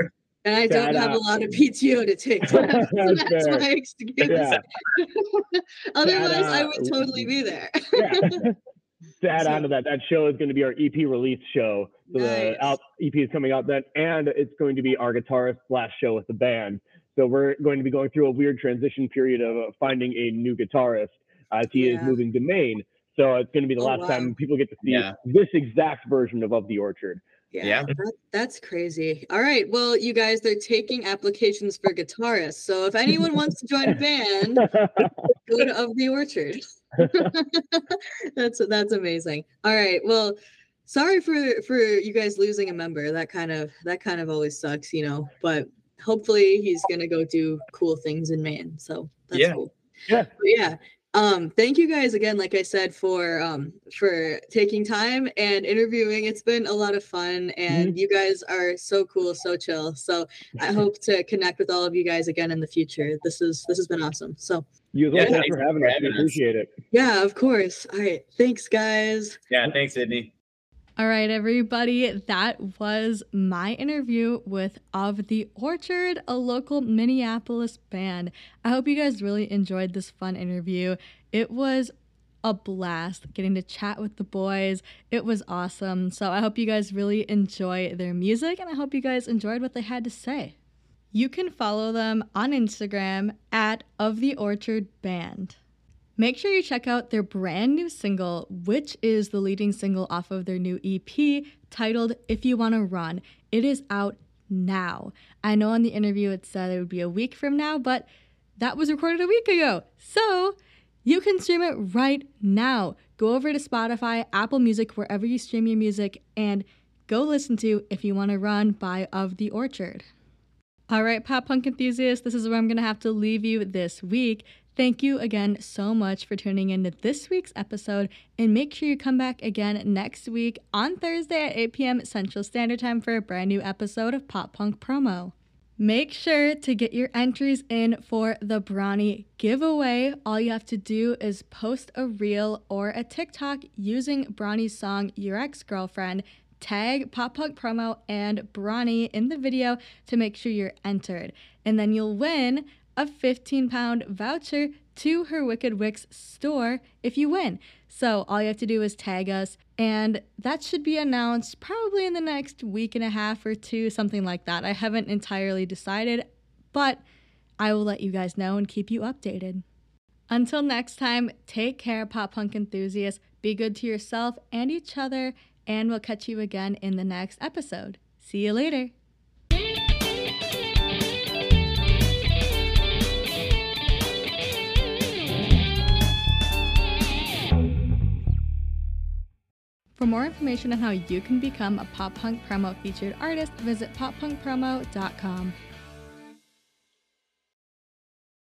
And I don't Sad have a lot of PTO to take. So that's, so That's that's my excuse. yeah, Otherwise, I uh, would totally be there. yeah. To add So- on to that, that show is going to be our EP release show. So Nice. the out, EP is coming out then, and it's going to be our guitarist's last show with the band. So we're going to be going through a weird transition period of uh, finding a new guitarist as he is moving to Maine. So it's going to be the Oh, last wow. time people get to see Yeah. this exact version of Of the Orchard. Yeah. That, that's crazy. All right. Well, you guys, they're taking applications for guitarists. So if anyone wants to join a band, go to Of the Orchard. that's that's amazing. All right. Well, sorry for for you guys losing a member. That kind of that kind of always sucks, you know. But hopefully he's gonna go do cool things in Maine. So that's Yeah. cool. Yeah. But yeah. Um, thank you guys again, like I said, for um for taking time and interviewing. It's been a lot of fun and you guys are so cool, so chill. So I hope to connect with all of you guys again in the future. This is this has been awesome. So You as Yeah, thanks thanks for having for us. We us. appreciate it. yeah, of course. All right. Thanks, guys. yeah thanks sydney All right, everybody, that was my interview with Of the Orchard, a local Minneapolis band. I hope you guys really enjoyed this fun interview. It was a blast getting to chat with the boys. It was awesome. So I hope you guys really enjoy their music and I hope you guys enjoyed what they had to say. You can follow them on Instagram at Of the Orchard Band. Make sure you check out their brand new single, which is the leading single off of their new EP titled If You Wanna Run. It is out now. I know in the interview it said it would be a week from now, but that was recorded a week ago. So you can stream it right now. Go over to Spotify, Apple Music, wherever you stream your music, and go listen to If You Want to Run by Of the Orchard. All right, pop punk enthusiasts, this is where I'm going to have to leave you this week. Thank you again so much for tuning in to this week's episode, and make sure you come back again next week on Thursday at 8 p.m. Central Standard Time for a brand new episode of Pop Punk Promo. Make sure to get your entries in for the Bronny giveaway. All you have to do is post a reel or a TikTok using Bronny's song Your Ex Girlfriend. Tag Pop Punk Promo and Bronny in the video to make sure you're entered. And then you'll win a 15 pound voucher to her Wicked Wicks store if you win. So all you have to do is tag us, and that should be announced probably in the next week and a half or two, something like that. I haven't entirely decided, but I will let you guys know and keep you updated. Until next time, take care, pop punk enthusiasts. Be good to yourself and each other, and we'll catch you again in the next episode. See you later. For more information on how you can become a pop punk promo featured artist, visit poppunkpromo.com.